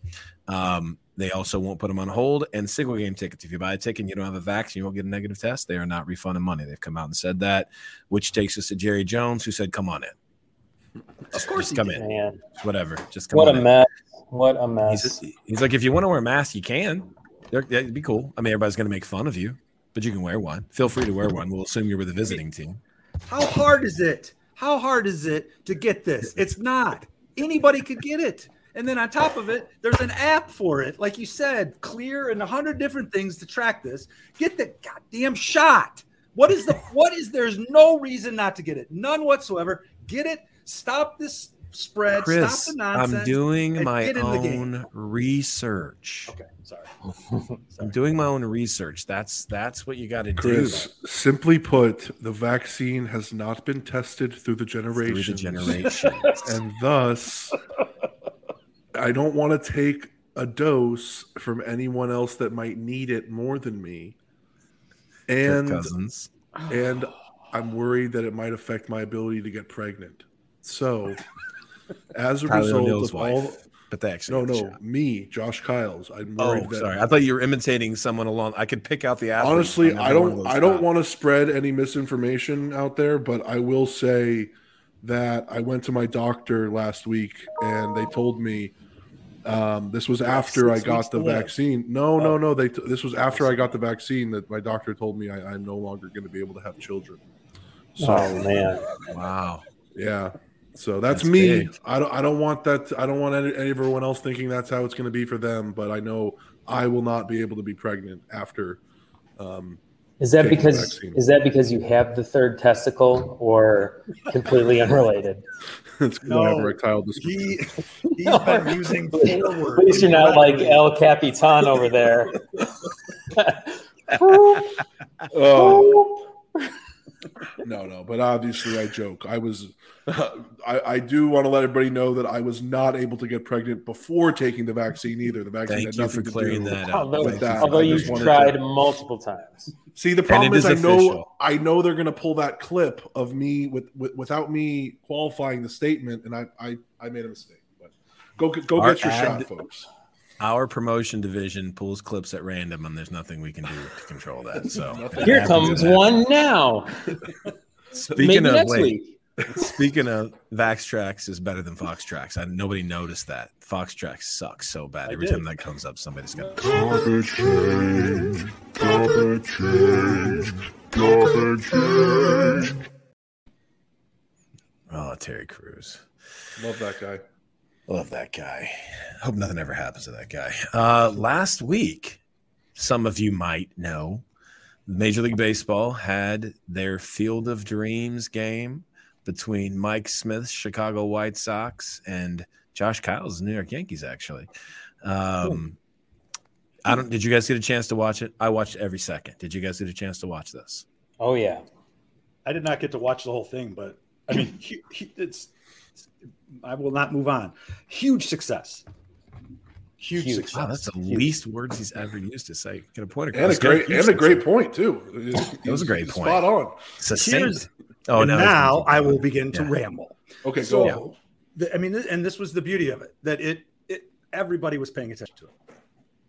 Um, they also won't put them on hold. And single game tickets, if you buy a ticket and you don't have a vaccine, you won't get a negative test. They are not refunding money. They've come out and said that, which takes us to Jerry Jones, who said, "Come on in, Of course, just come did. in, Man, whatever, just come in. what a in." mess. What a mess. He's, he's like, if you want to wear a mask, you can. They're- That'd be cool. I mean, everybody's going to make fun of you, but you can wear one. Feel free to wear one. We'll assume you're with a visiting team. How hard is it? How hard is it to get this? It's not. Anybody could get it. And then on top of it, there's an app for it. Like you said, clear and a hundred different things to track this. Get the goddamn shot. What is the what is there's no reason not to get it. None whatsoever. Get it. Stop this spread. Chris, Stop the nonsense. I'm doing my get in the game. own research. Okay, <laughs> sorry. I'm doing my own research. That's that's what you got to do. Chris, simply put, the vaccine has not been tested through the Through generations. the generations. and thus I don't want to take a dose from anyone else that might need it more than me. Kirk And Cousins. and I'm worried that it might affect my ability to get pregnant. So, as a Tyler result O'Neill's of all, wife. But they actually no, no, me, Josh Kyles, I'm Oh, that. sorry. I thought you were imitating someone along. I could pick out the athlete. Honestly, I every one of don't. I don't want to spread any misinformation out there, but I will say that I went to my doctor last week, and they told me um, this was after I got the vaccine. No, no, no. They t- this was after I got the vaccine that my doctor told me I, I'm no longer going to be able to have children. So Oh man. Wow. yeah. So that's, That's me. big. I don't. I don't want that. I don't want any, any everyone else thinking that's how it's going to be for them. But I know I will not be able to be pregnant after. Um, Is that because is that because you have the third testicle or completely <laughs> unrelated? it's 'cause I No. have erectile dysfunction. He he's <laughs> been using forward. At least you're not like El Capitan over there. <laughs> Oh. No, no, but obviously I joke. I was, I, I do want to let everybody know that I was not able to get pregnant before taking the vaccine either. The vaccine Thank had you nothing for to clearing do. that up. although with that. although you've tried to- multiple times. See, the problem it is, is I know. I know they're going to pull that clip of me with, with without me qualifying the statement, and I, I, I made a mistake. But go, get- go Our get your ad- shot, folks. Our promotion division pulls clips at random, and there's nothing we can do to control that. So <laughs> Here comes one now. Speaking Maybe of next wait, week. <laughs> speaking of Vax Tracks is better than Fox Tracks. I nobody noticed that. Fox Tracks sucks so bad. I Every did. time that comes up, somebody's got. Oh, Terry Crews. Love that guy. Love that guy. Hope nothing ever happens to that guy. Uh, last week, some of you might know, Major League Baseball had their Field of Dreams game between Mike Smith's Chicago White Sox and Josh Kyle's New York Yankees. Actually, um, I don't. Did you guys get a chance to watch it? I watched every second. Did you guys get a chance to watch this? Oh yeah. I did not get to watch the whole thing, but I mean, hu- hu- it's. I will not move on. Huge success. Huge, Huge. success. Wow, that's the least words he's ever used to say. Get a point. And a across. great, and a great point too. That was a great point. Spot on. Succinct. Here's- Oh and no! now I will begin to Yeah. ramble. Okay, So, go. the, I mean, and this was the beauty of it that it, it everybody was paying attention to it.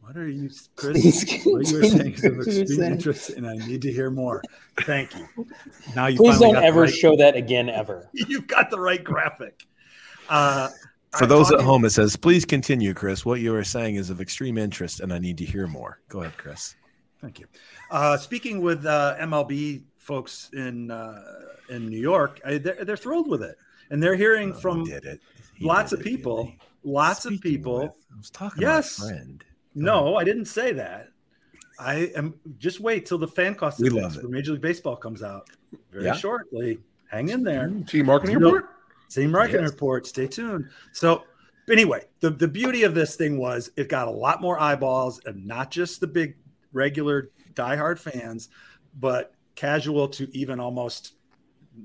What are you, Chris? What you were saying continue is of what you extreme saying. interest, and I need to hear more. Thank you. Now you Please don't ever right- show that again ever. <laughs> You've got the right graphic. Uh, For I'm those at home, it says, "Please continue, Chris. What you are saying is of extreme interest, and I need to hear more." Go ahead, Chris. Thank you. Uh, speaking with uh, MLB folks in uh, in New York, I, they're, they're thrilled with it, and they're hearing Oh, he from did it. He lots did of it, people. he? Lots of people. with- I was talking Yes. to my friend. No, I didn't say that. I am just wait till the fan cost We love it. for Major League Baseball comes out very Yeah. shortly. Hang in there. Team marketing No. report. Same marketing Yes. report. Stay tuned. So, anyway, the, the beauty of this thing was it got a lot more eyeballs and not just the big regular diehard fans, but casual to even almost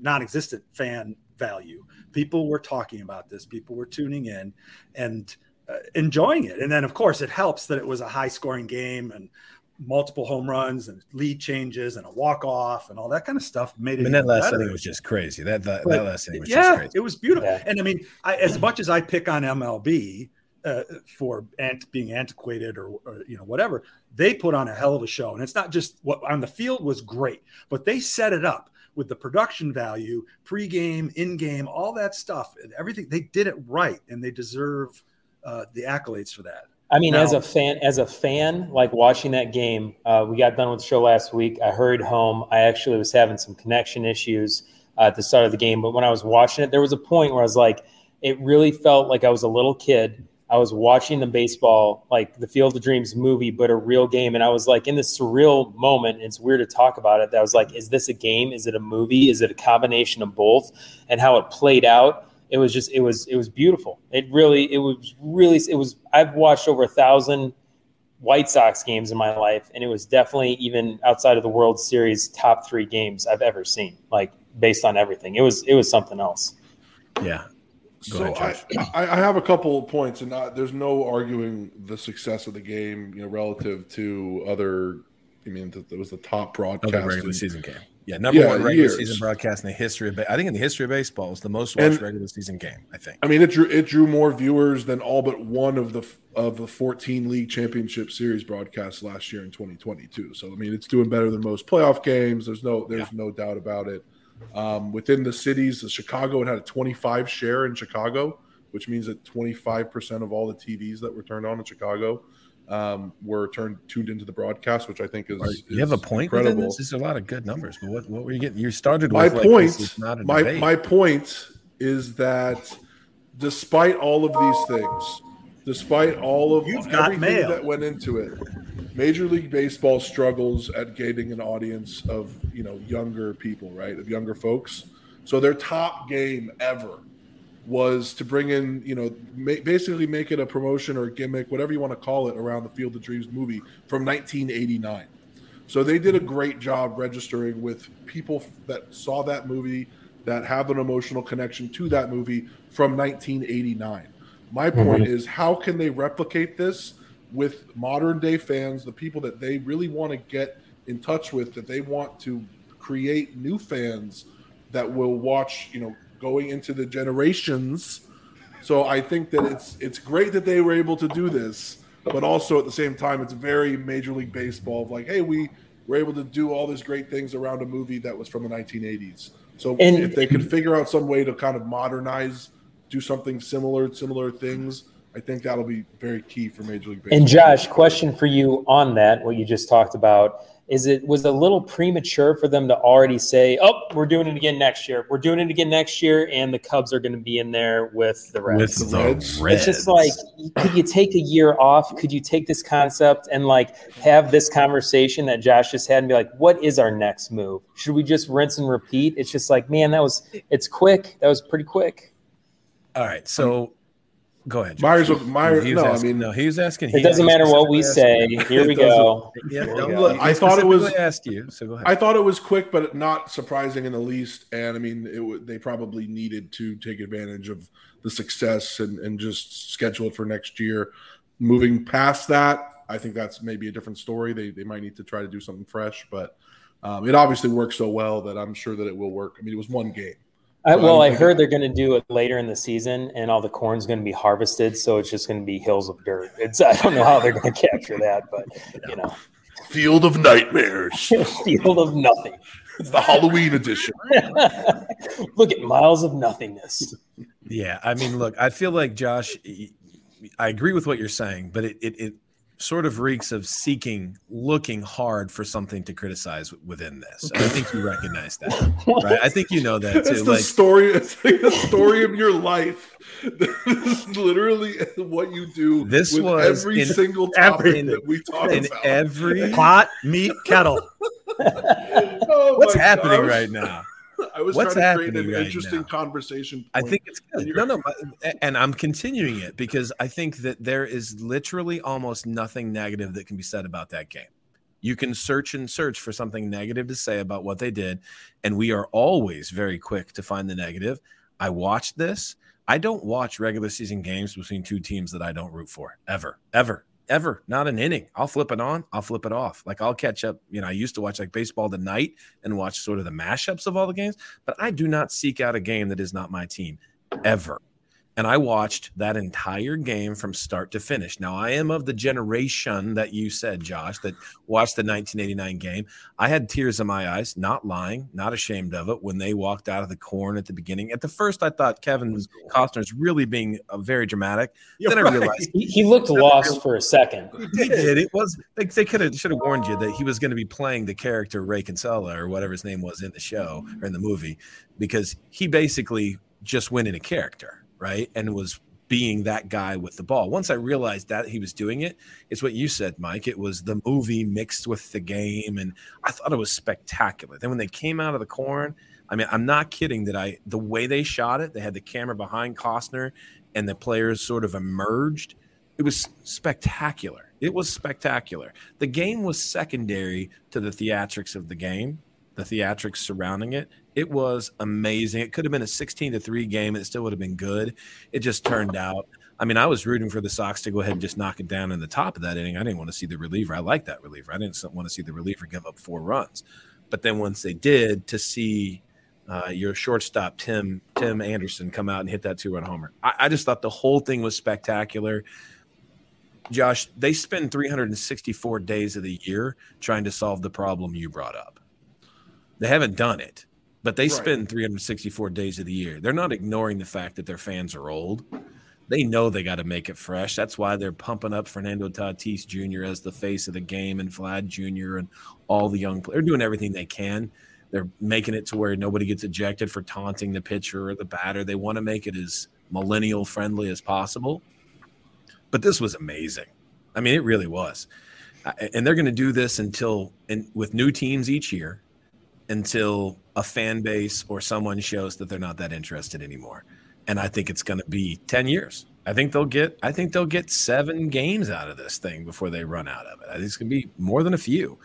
non existent fan value. People were talking about this, people were tuning in and uh, enjoying it. And then, of course, it helps that it was a high scoring game and multiple home runs and lead changes and a walk off and all that kind of stuff made it mean, that last better. inning was just crazy. That that, But, that last inning was yeah, just crazy. it was beautiful. Yeah. And I mean, I, as much as I pick on MLB uh, for ant, being antiquated or, or you know whatever, they put on a hell of a show. And it's not just what on the field was great, but they set it up with the production value, pregame, in-game, all that stuff, and everything. They did it right, and they deserve uh, the accolades for that. I mean, as a fan, as a fan, like watching that game, uh, we got done with the show last week. I hurried home. I actually was having some connection issues uh, at the start of the game, but when I was watching it, there was a point where I was like, it really felt like I was a little kid. I was watching the baseball, like the Field of Dreams movie, but a real game. And I was like in this surreal moment. It's weird to talk about it. That I was like, is this a game? Is it a movie? Is it a combination of both? And how it played out. It was just, it was, it was beautiful. It really, it was really, it was, I've watched over a thousand White Sox games in my life. And it was definitely even outside of the World Series, top three games I've ever seen, like based on everything. It was, it was something else. Yeah. Go so ahead, I, I I have a couple of points, and not, there's no arguing the success of the game, you know, relative to other. I mean, that was the top broadcast. Of the regular season game. Yeah, number Yeah, one regular years. season broadcast in the history of. I think in the history of baseball, it's the most watched And- regular season game. I think. I mean, it drew it drew more viewers than all but one of the of the 14 league championship series broadcasts last year in 2022. So I mean, it's doing better than most playoff games. There's no there's no doubt about it. Um, within the cities, the Chicago it had a 25 share in Chicago, which means that 25 percent of all the TVs that were turned on in Chicago um, were turned tuned into the broadcast, which I think is, you have a point incredible. this. Are a lot of good numbers, but what, what were you getting? You started my with like, point this is not a my, debate. my point is that despite all of these things despite all of You've got everything mail. that went into it major league baseball struggles at gaining an audience of you know younger people right of younger folks so their top game ever was to bring in you know ma- basically make it a promotion or a gimmick whatever you want to call it around the field of dreams movie from 1989 so they did a great job registering with people that saw that movie that have an emotional connection to that movie from 1989. My mm-hmm. point is how can they replicate this with modern day fans, the people that they really want to get in touch with, that they want to create new fans that will watch, you know, going into the generations. So I think that it's it's great that they were able to do this, but also at the same time, it's very Major League Baseball of like, hey, we were able to do all these great things around a movie that was from the 1980s. So And- if they could figure out some way to kind of modernize, do something similar, similar things, I think that'll be very key for Major League Baseball. And Josh, question for you on that, what you just talked about, is it was a little premature for them to already say, "Oh, we're doing it again next year. We're doing it again next year, and the Cubs are going to be in there with the Reds." with the the Reds. Reds. It's just like, could you take a year off? Could you take this concept and like have this conversation that Josh just had and be like, what is our next move? Should we just rinse and repeat? It's just like, man, that was, it's quick. That was pretty quick. all right. So go ahead. Josh. Myers, Myers, He was no, I mean, no, he was asking. It he- doesn't matter what we say. Here we <laughs> go. Yeah, Here we no, go. look, I thought it was- specifically asked you. So go ahead. I thought it was quick, but not surprising in the least. And I mean, it, they probably needed to take advantage of the success and, and just schedule it for next year. Moving past that, I think that's maybe a different story. They, they might need to try to do something fresh, but um, it obviously worked so well that I'm sure that it will work. I mean, it was one game. I, well, I I heard they're going to do it later in the season, and all the corn's going to be harvested, so it's just going to be hills of dirt. It's I don't know how they're going <laughs> to capture that, but you know, Field of Nightmares. <laughs> field of nothing. it's the Halloween edition. <laughs> Look at miles of nothingness. Yeah, I mean, look, I feel like Josh. I agree with what you're saying, but it, it it sort of reeks of seeking, looking hard for something to criticize within this. And I think you recognize that, <laughs> right? I think you know that too. It's the Like, story. It's like the story of your life. <laughs> This is literally what you do. This with was every in single topic everything. that we talk about in about. every <laughs> Pot, meat, kettle. Oh what's happening gosh. right now? I was What's trying to create an right interesting now? conversation. I think it's good. No, no, and I'm continuing it because I think that there is literally almost nothing negative that can be said about that game. You can search and search for something negative to say about what they did, and we are always very quick to find the negative. I watched this. I don't watch regular season games between two teams that I don't root for ever, ever, ever. Not an inning. I'll flip it on. I'll flip it off. Like I'll catch up. You know, I used to watch like baseball tonight and watch sort of the mashups of all the games, but I do not seek out a game that is not my team ever. And I watched that entire game from start to finish. Now, I am of the generation that you said, Josh, that watched the 1989 game. I had tears in my eyes, not lying, not ashamed of it, when they walked out of the corn at the beginning. At the first, I thought Kevin Costner's really being uh, very dramatic. then I realized He, he looked lost for a second. he did. It was like they could have should have warned you that he was going to be playing the character Ray Kinsella or whatever his name was in the show or in the movie, because he basically just went in a character. Right? And was being that guy with the ball. Once I realized that he was doing it, it's what you said, Mike. It was the movie mixed with the game, and I thought it was spectacular. Then when they came out of the corn, I mean, I'm not kidding that I the way they shot it, they had the camera behind Costner, and the players sort of emerged. It was spectacular. It was spectacular. The game was secondary to the theatrics of the game, the theatrics surrounding it. It was amazing. It could have been a 16 to 3 game and it still would have been good. It just turned out. I mean, I was rooting for the Sox to go ahead and just knock it down in the top of that inning. I didn't want to see the reliever. I like that reliever. I didn't want to see the reliever give up four runs. But then once they did, to see uh, your shortstop Tim Tim Anderson come out and hit that two run homer, I, I just thought the whole thing was spectacular. Josh, they spend 364 days of the year trying to solve the problem you brought up. They haven't done it, but they right. spend 364 days of the year. They're not ignoring the fact that their fans are old. They know they got to make it fresh. That's why they're pumping up Fernando Tatis Jr. as the face of the game and Vlad Jr. and all the young players. They're doing everything they can. They're making it to where nobody gets ejected for taunting the pitcher or the batter. They want to make it as millennial friendly as possible but this was amazing. I mean, it really was. And they're going to do this until, and with new teams each year, until a fan base or someone shows that they're not that interested anymore. And I think it's going to be 10 years. I think they'll get I think they'll get 7 games out of this thing before they run out of it. I think it's going to be more than a few.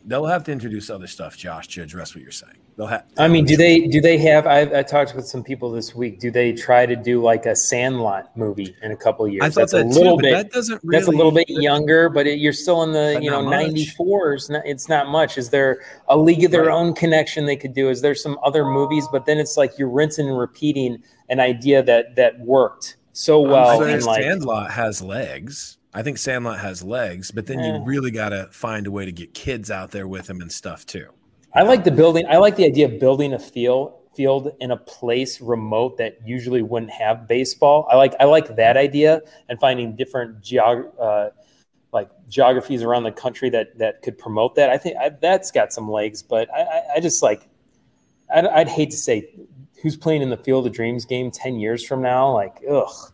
But they'll have to introduce other stuff, Josh, to address what you're saying. They'll have. I mean, do they do they have? I, I, talked with some people this week. Do they try to do like a Sandlot movie in a couple years? I thought that's that a little too, bit. That doesn't. Really, that's a little bit younger, but it, you're still in the you know '94s. It's not much. Is there a League of Their right. Own connection they could do? Is there some other movies? But then it's like you're rinsing and repeating an idea that that worked so well. And like, Sandlot has legs. I think Sandlot has legs, but then you really got to find a way to get kids out there with him and stuff too. I like the building. I like the idea of building a field field in a place remote that usually wouldn't have baseball. I like I like that idea and finding different geog uh, like geographies around the country that that could promote that. I think I, that's got some legs, but I, I, I just like I'd, I'd, hate to say who's playing in the Field of Dreams game ten years from now. Like, ugh,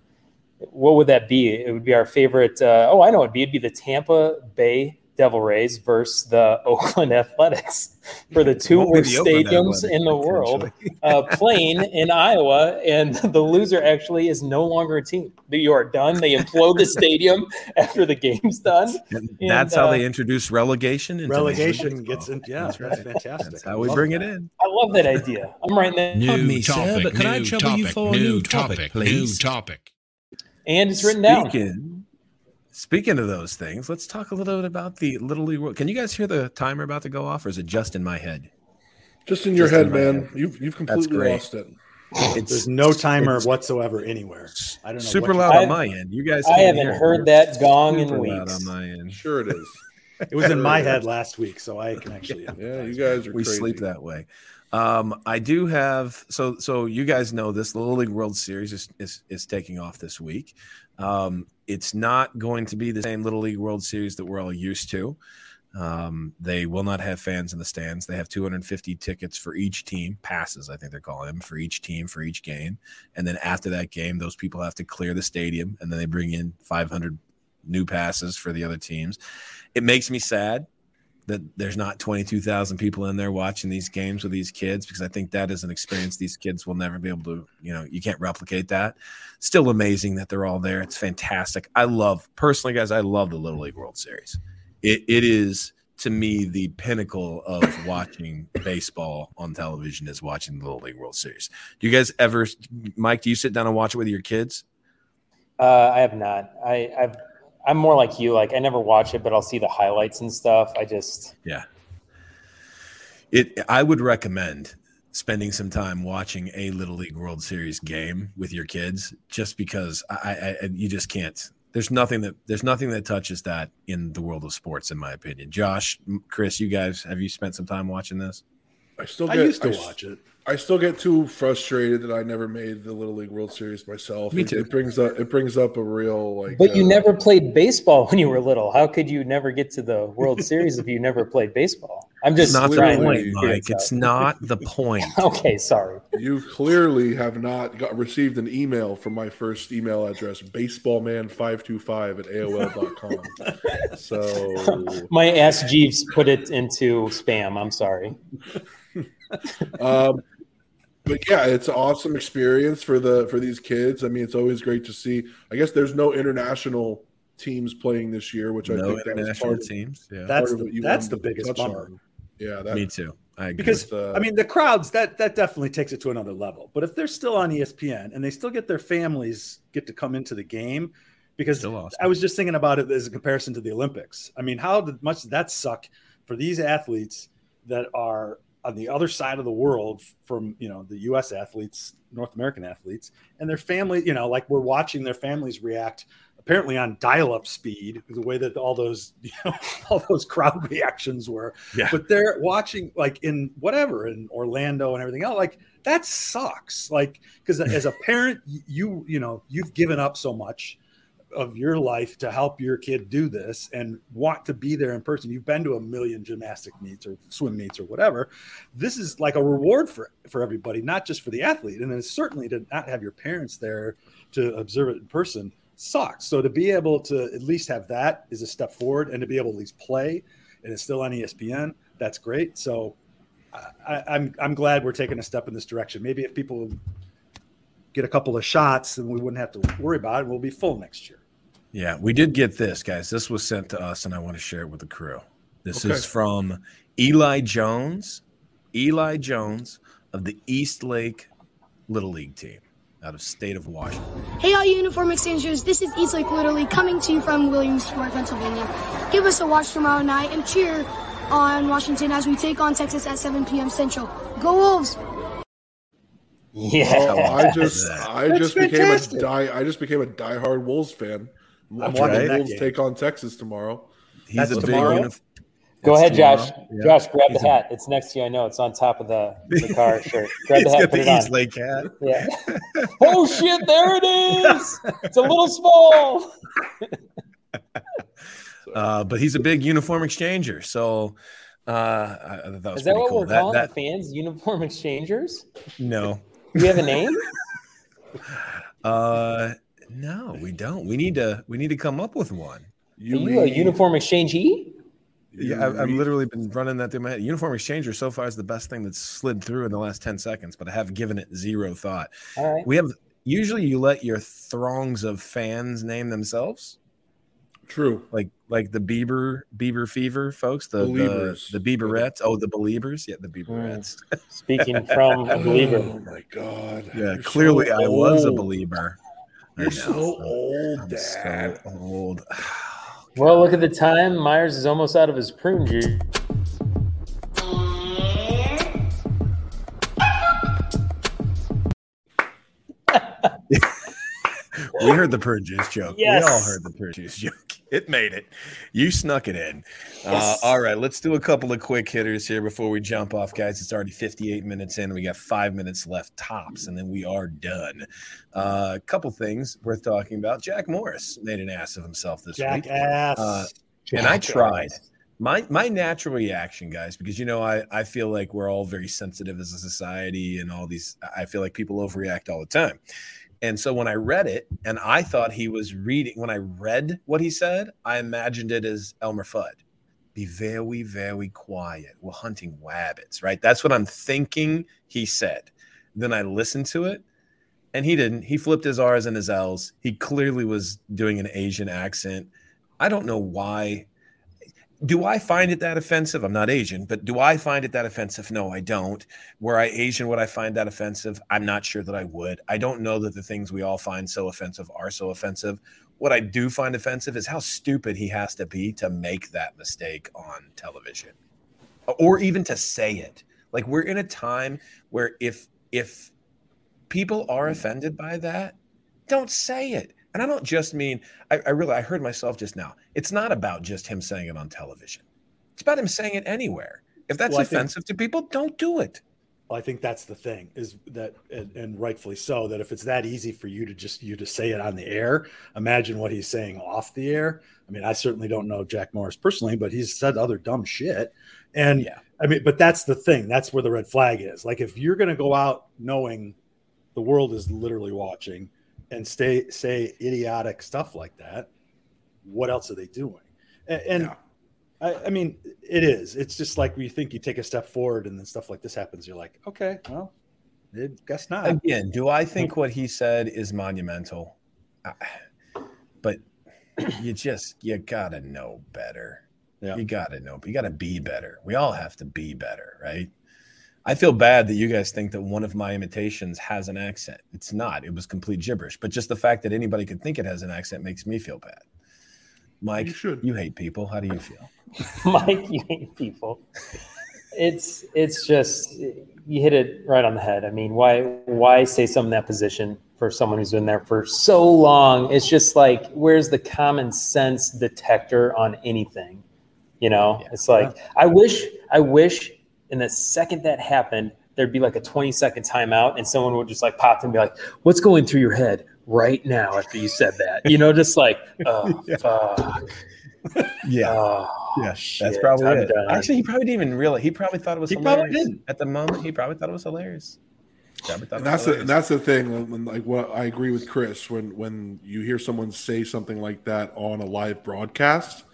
what would that be? It would be our favorite. Uh, oh, I know it'd be. It'd be the Tampa Bay Devil Rays versus the <laughs> Oakland Athletics for the two worst stadiums in the world, uh, playing in Iowa, and <laughs> the loser actually is no longer a team. You are done. They implode the stadium <laughs> after the game's done. And and, that's how uh, they introduce relegation. relegation gets in. Yeah, that's right. fantastic. That's how we bring it in. I love that idea. I'm writing that. New me, topic. Sir, but can I trouble topic, you for new, new topic, topic please? New topic. And it's written Speaking, down. Speaking of those things, let's talk a little bit about the Little League World. Can you guys hear the timer about to go off, or is it just in my head? Just in your just head, in man. Head. You've you've completely lost it. It's, There's no timer whatsoever anywhere. I don't know. Super loud on my end. You guys, I haven't heard that gong in weeks. Loud on my end. Sure, it is. it was in my head last week, so I can actually. yeah, you guys are. We crazy. sleep that way. Um, I do have so so you guys know this Little League World Series is is, is taking off this week. Um, it's not going to be the same Little League World Series that we're all used to. Um, they will not have fans in the stands. They have 250 tickets for each team, passes, I think they're calling them, for each team for each game. And then after that game, those people have to clear the stadium and then they bring in 500 new passes for the other teams. It makes me sad that there's not 22,000 people in there watching these games with these kids because I think that is an experience these kids will never be able to, you know, you can't replicate that. Still amazing that they're all there. It's fantastic. I love, personally, guys, I love the Little League World Series. It, it is, to me, the pinnacle of watching baseball on television is watching the Little League World Series. Do you guys ever, Mike, do you sit down and watch it with your kids? Uh, I have not. I, I've I'm more like you. Like I never watch it, but I'll see the highlights and stuff. I just yeah. It. I would recommend spending some time watching a Little League World Series game with your kids, just because I, I you just can't. There's nothing that there's nothing that touches that in the world of sports, in my opinion. Josh, Chris, you guys have you spent some time watching this? I still get, I used to I, watch it. I still get too frustrated that I never made the Little League World Series myself. Me too. It, it brings up it brings up a real like. But uh, you never played baseball <laughs> when you were little. How could you never get to the World Series if you never played baseball? I'm just not the point, Mike. this out. It's not <laughs> the point. okay. Sorry. You clearly have not got received an email from my first email address, baseballman525 at AOL.com. <laughs> so My Ask Jeeves put it into spam. I'm sorry. um but yeah, it's an awesome experience for the for these kids. I mean, it's always great to see. I guess there's no international teams playing this year, which I no think that was international part of, teams. Yeah, That's the, that's the biggest touch bummer. on. Yeah, that, me too. I agree. because uh, I mean the crowds that that definitely takes it to another level. But if they're still on ESPN and they still get their families get to come into the game, because awesome. I was just thinking about it as a comparison to the Olympics. I mean, how much did that suck for these athletes that are on the other side of the world from you know the U.S. athletes, North American athletes, and their family. You know, like we're watching their families react. Apparently on dial-up speed, the way that all those <laughs> you know, all those crowd reactions were. Yeah. But they're watching like in whatever in Orlando and everything else. Like that sucks. Like because as a parent, you you know you've given up so much of your life to help your kid do this and want to be there in person. You've been to a million gymnastic meets or swim meets or whatever. This is like a reward for for everybody, not just for the athlete. And then certainly to not have your parents there to observe it in person sucks. So to be able to at least have that is a step forward, and to be able to at least play, and it's still on ESPN. That's great. So I, I'm I'm glad we're taking a step in this direction. Maybe if people get a couple of shots, and we wouldn't have to worry about it. We'll be full next year. Yeah, we did get this, guys. This was sent to us, and I want to share it with the crew. This Okay. is from Eli Jones, Eli Jones of the Eastlake Little League team out of state of Washington. Hey, all you uniform exchangers, this is Eastlake Little League coming to you from Williamsport, Pennsylvania. Give us a watch tomorrow night and cheer on Washington as we take on Texas at 7 p.m. Central. Go Wolves! Yeah. Oh, <laughs> I just I That's just became a die I just became a diehard Wolves fan. Watching watching the Wolves game. take on Texas tomorrow. He's That's a big tomorrow? unif- Go It's ahead, Josh. Yeah. Josh, grab He's the a- hat. It's next to you. I know it's on top of the, the car <laughs> shirt. Grab the hat. got Put the. Eastlake hat. Yeah. <laughs> oh shit! There it is. It's a little small. Uh, but he's a big uniform exchanger. So uh, I, I that was Is that what cool. we're That- calling that- the fans? Uniform exchangers? no, Do we have a name? <laughs> uh, no, we don't. We need to. We need to come up with one. Are you a uniform exchangee? Yeah, I've, I've literally been running that through my head. Uniform exchanger so far is the best thing that's slid through in the last 10 seconds, but I have given it zero thought. All right. We have usually you let your throngs of fans name themselves, True. like like the Bieber Bieber Fever folks, the Believers. the, the Bieberettes. Oh, the Believers, yeah, the hmm. Bieberettes. Speaking <laughs> from a believer. Oh my god. Yeah, You're clearly so I was a believer. I You're know. so old, I'm Dad. so old. <sighs> Well, look at the time. Myers is almost out of his prune juice. <laughs> we heard the purge juice joke. Yes. We all heard the purge juice joke. It made it. You snuck it in. Uh, all right, let's do a couple of quick hitters here before we jump off, guys. It's already 58 minutes in. We got five minutes left tops, and then we are done. Uh, a couple things worth talking about. Jack Morris made an ass of himself this week. Jackass. Uh, and I tried. My my natural reaction, guys, because you know I I feel like we're all very sensitive as a society, and all these. I feel like people overreact all the time. And so when I read it, and I thought he was reading, when I read what he said, I imagined it as Elmer Fudd. Be very, very quiet. We're hunting rabbits, right? That's what I'm thinking he said. Then I listened to it, and he didn't. He flipped his R's and his L's. He clearly was doing an Asian accent. I don't know why. Do I find it that offensive? I'm not Asian, but do I find it that offensive? No, I don't. Were I Asian, would I find that offensive? I'm not sure that I would. I don't know that the things we all find so offensive are so offensive. What I do find offensive is how stupid he has to be to make that mistake on television or even to say it. Like we're in a time where if if people are offended by that, don't say it. And I don't just mean I, I really I heard myself just now. It's not about just him saying it on television. It's about him saying it anywhere. If that's Well, I think- offensive to people, don't do it. Well, I think that's the thing is that, and, and rightfully so, that if it's that easy for you to just you to say it on the air, imagine what he's saying off the air. I mean, I certainly don't know Jack Morris personally, but he's said other dumb shit. And Yeah. I mean, but that's the thing. That's where the red flag is. Like, if you're going to go out knowing the world is literally watching and stay say idiotic stuff like that, what else are they doing? And, and Yeah. I, I mean, it is. It's just like you think you take a step forward and then stuff like this happens. You're like, okay, well, I guess not. Again, do I think what he said is monumental? I- But you just you gotta know better. Yeah. You gotta know. You gotta be better. We all have to be better, right? I feel bad that you guys think that one of my imitations has an accent. It's not. It was complete gibberish. But just the fact that anybody could think it has an accent makes me feel bad. Mike, You you hate people. How do you feel? <laughs> Mike, you hate people. It's it's just you hit it right on the head. I mean, why why say something that position for someone who's been there for so long? It's just like where's the common sense detector on anything? You know, it's like I wish I wish in the second that happened, there'd be like a 20 second timeout and someone would just like pop and be like, What's going through your head right now after you said that? You know, just like, <laughs> oh fuck. Yeah. Oh, Yeah, that's probably I'm it. done. Actually, he probably didn't even realize. He probably thought it was He probably hilarious. didn't. At the moment, he probably thought it was hilarious. Probably and that's the, that's the thing when, when like what I agree with Chris when when you hear someone say something like that on a live broadcast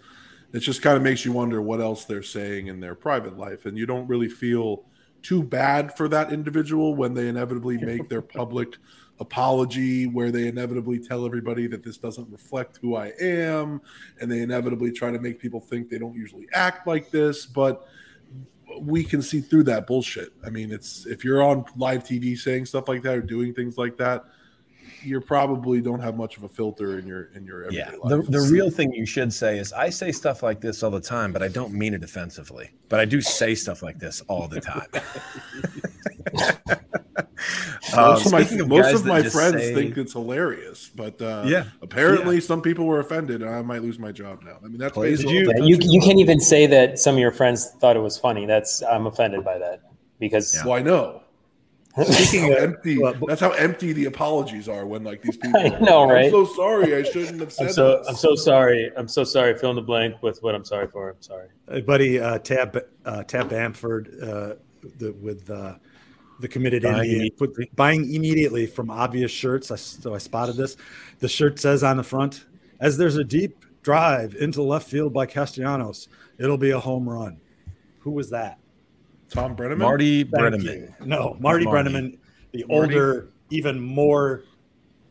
it just kind of makes you wonder what else they're saying in their private life and you don't really feel too bad for that individual when they inevitably make their public apology where they inevitably tell everybody that this doesn't reflect who I am and they inevitably try to make people think they don't usually act like this but we can see through that bullshit. I mean, it's if you're on live TV saying stuff like that or doing things like that, you probably don't have much of a filter in your in your everyday yeah. life. The, the real thing you should say is I say stuff like this all the time, but I don't mean it offensively. But I do say stuff like this all the time. most <laughs> Um, of my, most of my friends say- think it's hilarious, but uh, Yeah. apparently some people were offended, and I might lose my job now. I mean, that's Plays basically well. Yeah, you, you can't even say that some of your friends thought it was funny. That's I'm offended by that because well, I know. Speaking How of, empty. well, That's how empty the apologies are when like these <laughs> people. I are, know, right? I'm so sorry. I shouldn't have <laughs> said I'm so this. I'm so sorry. I'm so sorry. Fill in the blank with what I'm sorry for. I'm sorry. Hey, buddy, uh, Tab uh, Tab Bamford uh, the, with uh, the committed Buying Indian put, buying immediately from obvious shirts. I, so I spotted this. The shirt says on the front, "As there's a deep drive into left field by Castellanos, it'll be a home run." Who was that? Thom Brennaman. Marty Thank Brennaman. you. No, Marty, Marty. Brennaman, the Marty. older, even more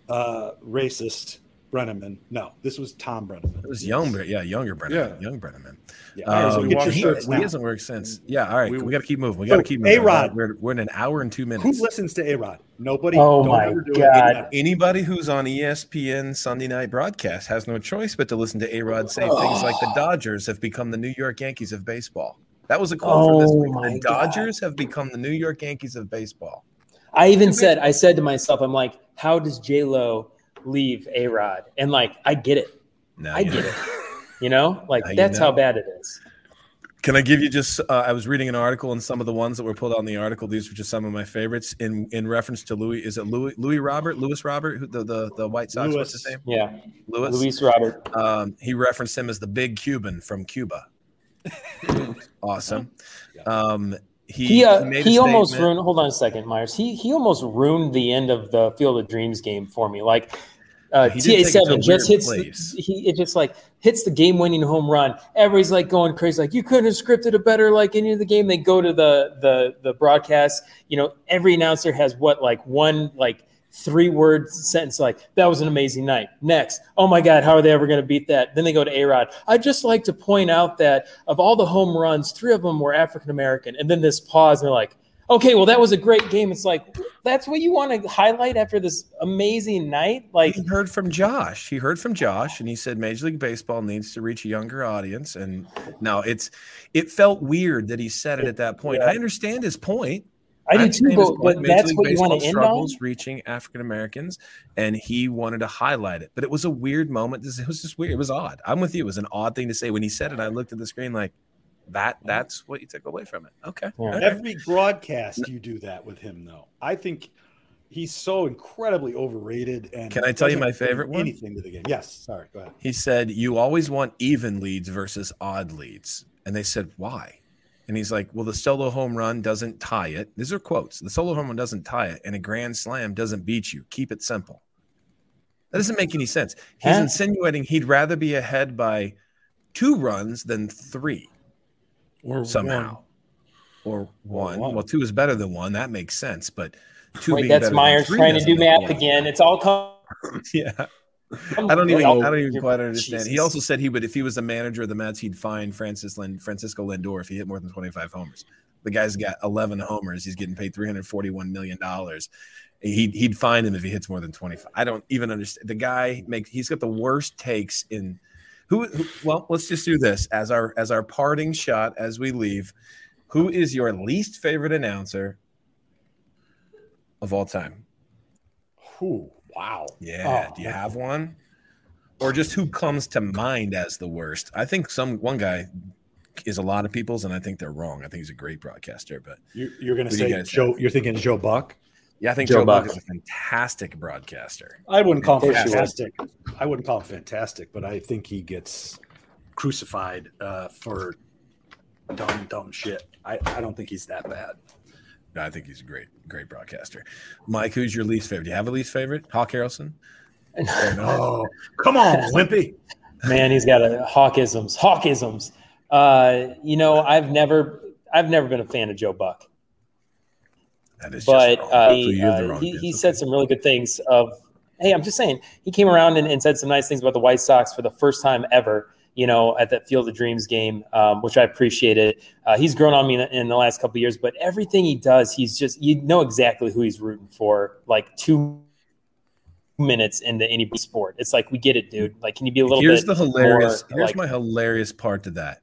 uh, racist Brennaman. No, this was Thom Brennaman. It was young, yeah, younger Brennaman. Yeah. Young Brennaman. Yeah, all right, so Um, get your he, shirts he now. hasn't worked since. Yeah, all right. We- We, got to keep moving. We got to keep moving. A-Rod. We're, we're in an hour and two minutes. Who listens to A Rod? Nobody. Oh Don't my ever do God. It. Anybody who's on ESPN Sunday night broadcast has no choice but to listen to A Rod say things like the Dodgers have become the New York Yankees of baseball. That was a quote for this Oh week. my The Dodgers have become the New York Yankees of baseball. I even said I said to myself, I'm like, how does J Lo leave A Rod? And like, I get it. Now I get know. it. You know, like Now you that's know. how bad it is. Can I give you just? Uh, I was reading an article, and some of the ones that were pulled out in the article. These were just some of my favorites in in reference to Louis. Is it Louis Louis Robert Louis Robert, who, the the the White Sox? What's his name? Yeah, Louis Luis Robert. Um, he referenced him as the big Cuban from Cuba. <laughs> awesome. Um, he He uh, made he almost ruined. Hold on a second, Myers. He he almost ruined the end of the Field of Dreams game for me. Like uh, He did take TA it to a seven just hits. The, he it just like hits the game winning home run. Everybody's like going crazy. Like you couldn't have scripted it better. Like any of the game. They go to the the the broadcast. You know, every announcer has what like one like three word sentence like that was an amazing night next oh my god how are they ever going to beat that then they go to a-rod i'd just like to point out that of all the home runs three of them were african american and then this pause and they're like okay well that was a great game it's like that's what you want to highlight after this amazing night like he heard from Josh. He heard from Josh, and he said Major League Baseball needs to reach a younger audience. And now it's it felt weird that he said it at that point. Yeah. I understand his point. I do too but, but Major that's League what you want to Baseball end on struggles reaching African Americans, and he wanted to highlight it. But it was a weird moment. This- It was just weird. It was odd. I'm with you. It was an odd thing to say when he said it. I looked at the screen like that. That's what you took away from it. Okay. Yeah. All right. Every broadcast you do that with him, though. I think he's so incredibly overrated. And Can I tell you my favorite bring one? Anything to the game? Yes. Sorry. Go ahead. He said, You always want even leads versus odd leads. And they said, Why? And he's like, "Well, the solo home run doesn't tie it." These are quotes. The solo home run doesn't tie it, and a grand slam doesn't beat you. Keep it simple. That doesn't make any sense. He's Huh? insinuating he'd rather be ahead by two runs than three Or somehow, or one. one. Well, two is better than one. That makes sense, but two. Wait, being that's Myers trying to do math one. again. It's all. <laughs> Yeah. I don't even. I don't even quite understand. He also said he would, if he was the manager of the Mets, he'd fine Francis Lind, Francisco Lindor if he hit more than twenty five homers. The guy's got eleven homers. He's getting paid three hundred forty one million dollars. He'd he'd find him if he hits more than twenty five. I don't even understand. The guy makes. He's got the worst takes in. Who, who? Well, let's just do this as our as our parting shot as we leave. Who is your least favorite announcer of all time? Ooh, wow. Yeah. Oh, Do you have one? Or just who comes to mind as the worst? I think some one guy is a lot of people's, and I think they're wrong. I think he's a great broadcaster, but You're, you're going to Who do you say guys Joe. You're thinking Joe Buck. yeah, I think Joe Joe, Buck Buck. is a fantastic broadcaster. I wouldn't call him fantastic. I wouldn't call him fantastic, but I think he gets crucified uh, for dumb, dumb shit. I, I don't think he's that bad. I think he's a great, great broadcaster. Mike, who's your least favorite? Do you have a least favorite? Hawk Harrelson? <laughs> Oh, come on, Wimpy. Man, he's got a hawkisms. Hawkisms. Uh, you know, I've never, I've never been a fan of Joe Buck, That is but just wrong. uh, So he, the uh, wrong he, he said some really good things. Of hey, I'm just saying, he came around and, and said some nice things about the White Sox for the first time ever. You know, at that Field of Dreams game, um, which I appreciated. Uh, he's grown on me in, in the last couple of years, but everything he does, he's just you know exactly who he's rooting for. Like two minutes into any sport, it's like we get it, dude. Like, can you be a little Here's bit the hilarious. more, here's like- my hilarious part to that.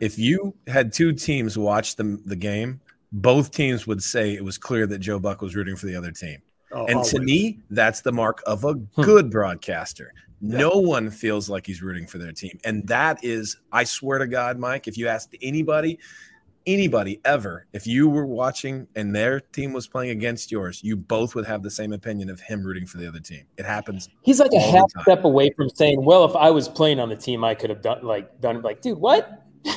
If you had two teams watch the the game, both teams would say it was clear that Joe Buck was rooting for the other team. Oh, And to me, that's the mark of a good broadcaster. No one feels like he's rooting for their team. And that is, I swear to God, Mike, if you asked anybody, anybody ever, if you were watching and their team was playing against yours, you both would have the same opinion of him rooting for the other team. It happens. He's like a half time. step away from saying, "Well, if I was playing on the team, I could have done like done like, dude, what? <laughs>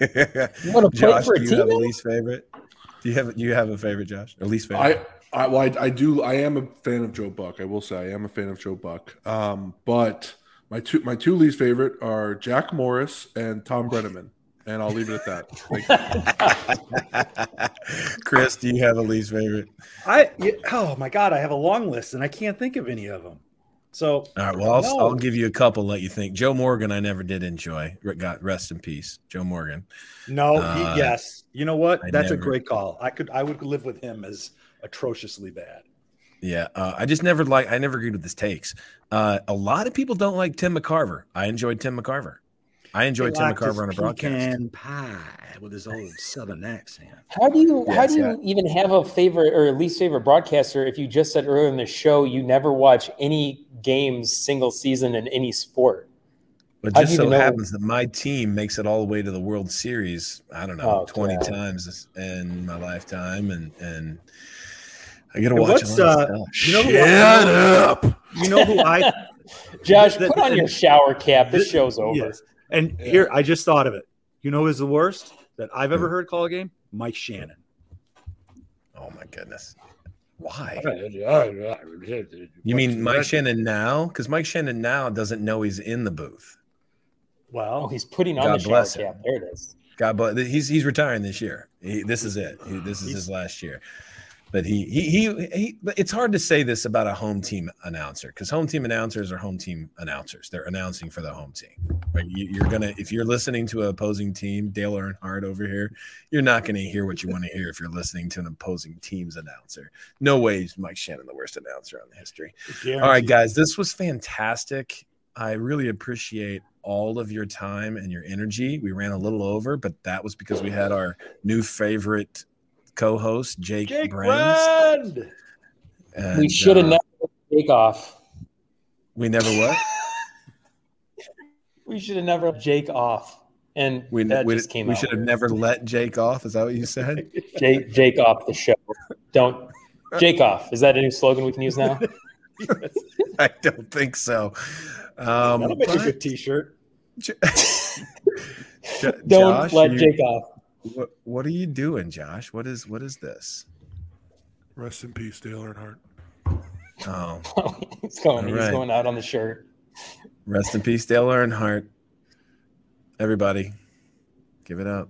You want to play Josh, for a do you team? have a least favorite? Do you have do you have a favorite, Josh? Or least favorite? I, I, well, I, I do. I am a fan of Joe Buck. I will say I am a fan of Joe Buck. Um, but my two my two least favorite are Jack Morris and Thom Brennaman, and I'll leave it at that. Thank you. <laughs> Chris, do you have a least favorite? I oh my god, I have a long list and I can't think of any of them. So All right. Well, I'll, No. I'll give you a couple. Let you think. Joe Morgan, I never did enjoy. Re- God rest in peace, Joe Morgan. no, he- Uh, yes, you know what? I That's a great call. I could I would live with him as atrociously bad. Yeah, uh, I just never like. I never agreed with his takes. Uh, a lot of people don't like Tim McCarver. I enjoyed Tim McCarver. I enjoyed Tim liked his McCarver on a broadcast. pecan pie with his old southern accent. How do you how do you yeah. even have a favorite or least favorite broadcaster if you just said earlier in the show you never watch any games single season in any sport? But just so even know- happens that my team makes it all the way to the World Series. I don't know, Oh, twenty God. times in my lifetime, and and I get to watch. what's, a lot of uh, you know Shut I- up. You know who I <laughs> Josh, The- put on the- your shower cap. This the- show's over. Yes. And here I just thought of it. You know who's the worst that I've ever heard call a game? Mike Shannon. Oh my goodness. Why? You You mean Mike Shannon now? Because Mike Shannon now doesn't know he's in the booth. Oh, Well, he's putting on God the shower bless him. cap. There it is. God bless. He's he's retiring this year. He, this is it. He, this is his last year. But he he he, he but it's hard to say this about a home team announcer because home team announcers are home team announcers. They're announcing for the home team. Right? You, you're gonna if you're listening to an opposing team, Dale Earnhardt over here, you're not gonna hear what you want to hear if you're listening to an opposing team's announcer. No way is Mike Shannon the worst announcer on the history. All right, guys, this was fantastic. I really appreciate all of your time and your energy. We ran a little over, but that was because we had our new favorite co-host, Jake, Jake Brand. And, we should have uh, never let Jake off. We never what? <laughs> We should have never let Jake off. And We, that we, just came we out. should have never let Jake off. Is that what you said? <laughs> Jake, Jake off the show. Don't Jake off. Is that a new slogan we can use now? <laughs> I don't think so. Um, That'll make a but- good T-shirt. Don't Josh, let you- Jake off. What What are you doing, Josh? What is What is this? Rest in peace, Dale Earnhardt. Oh, <laughs> he's going. All He's right. going out on the shirt. rest in peace, Dale Earnhardt. Everybody, give it up.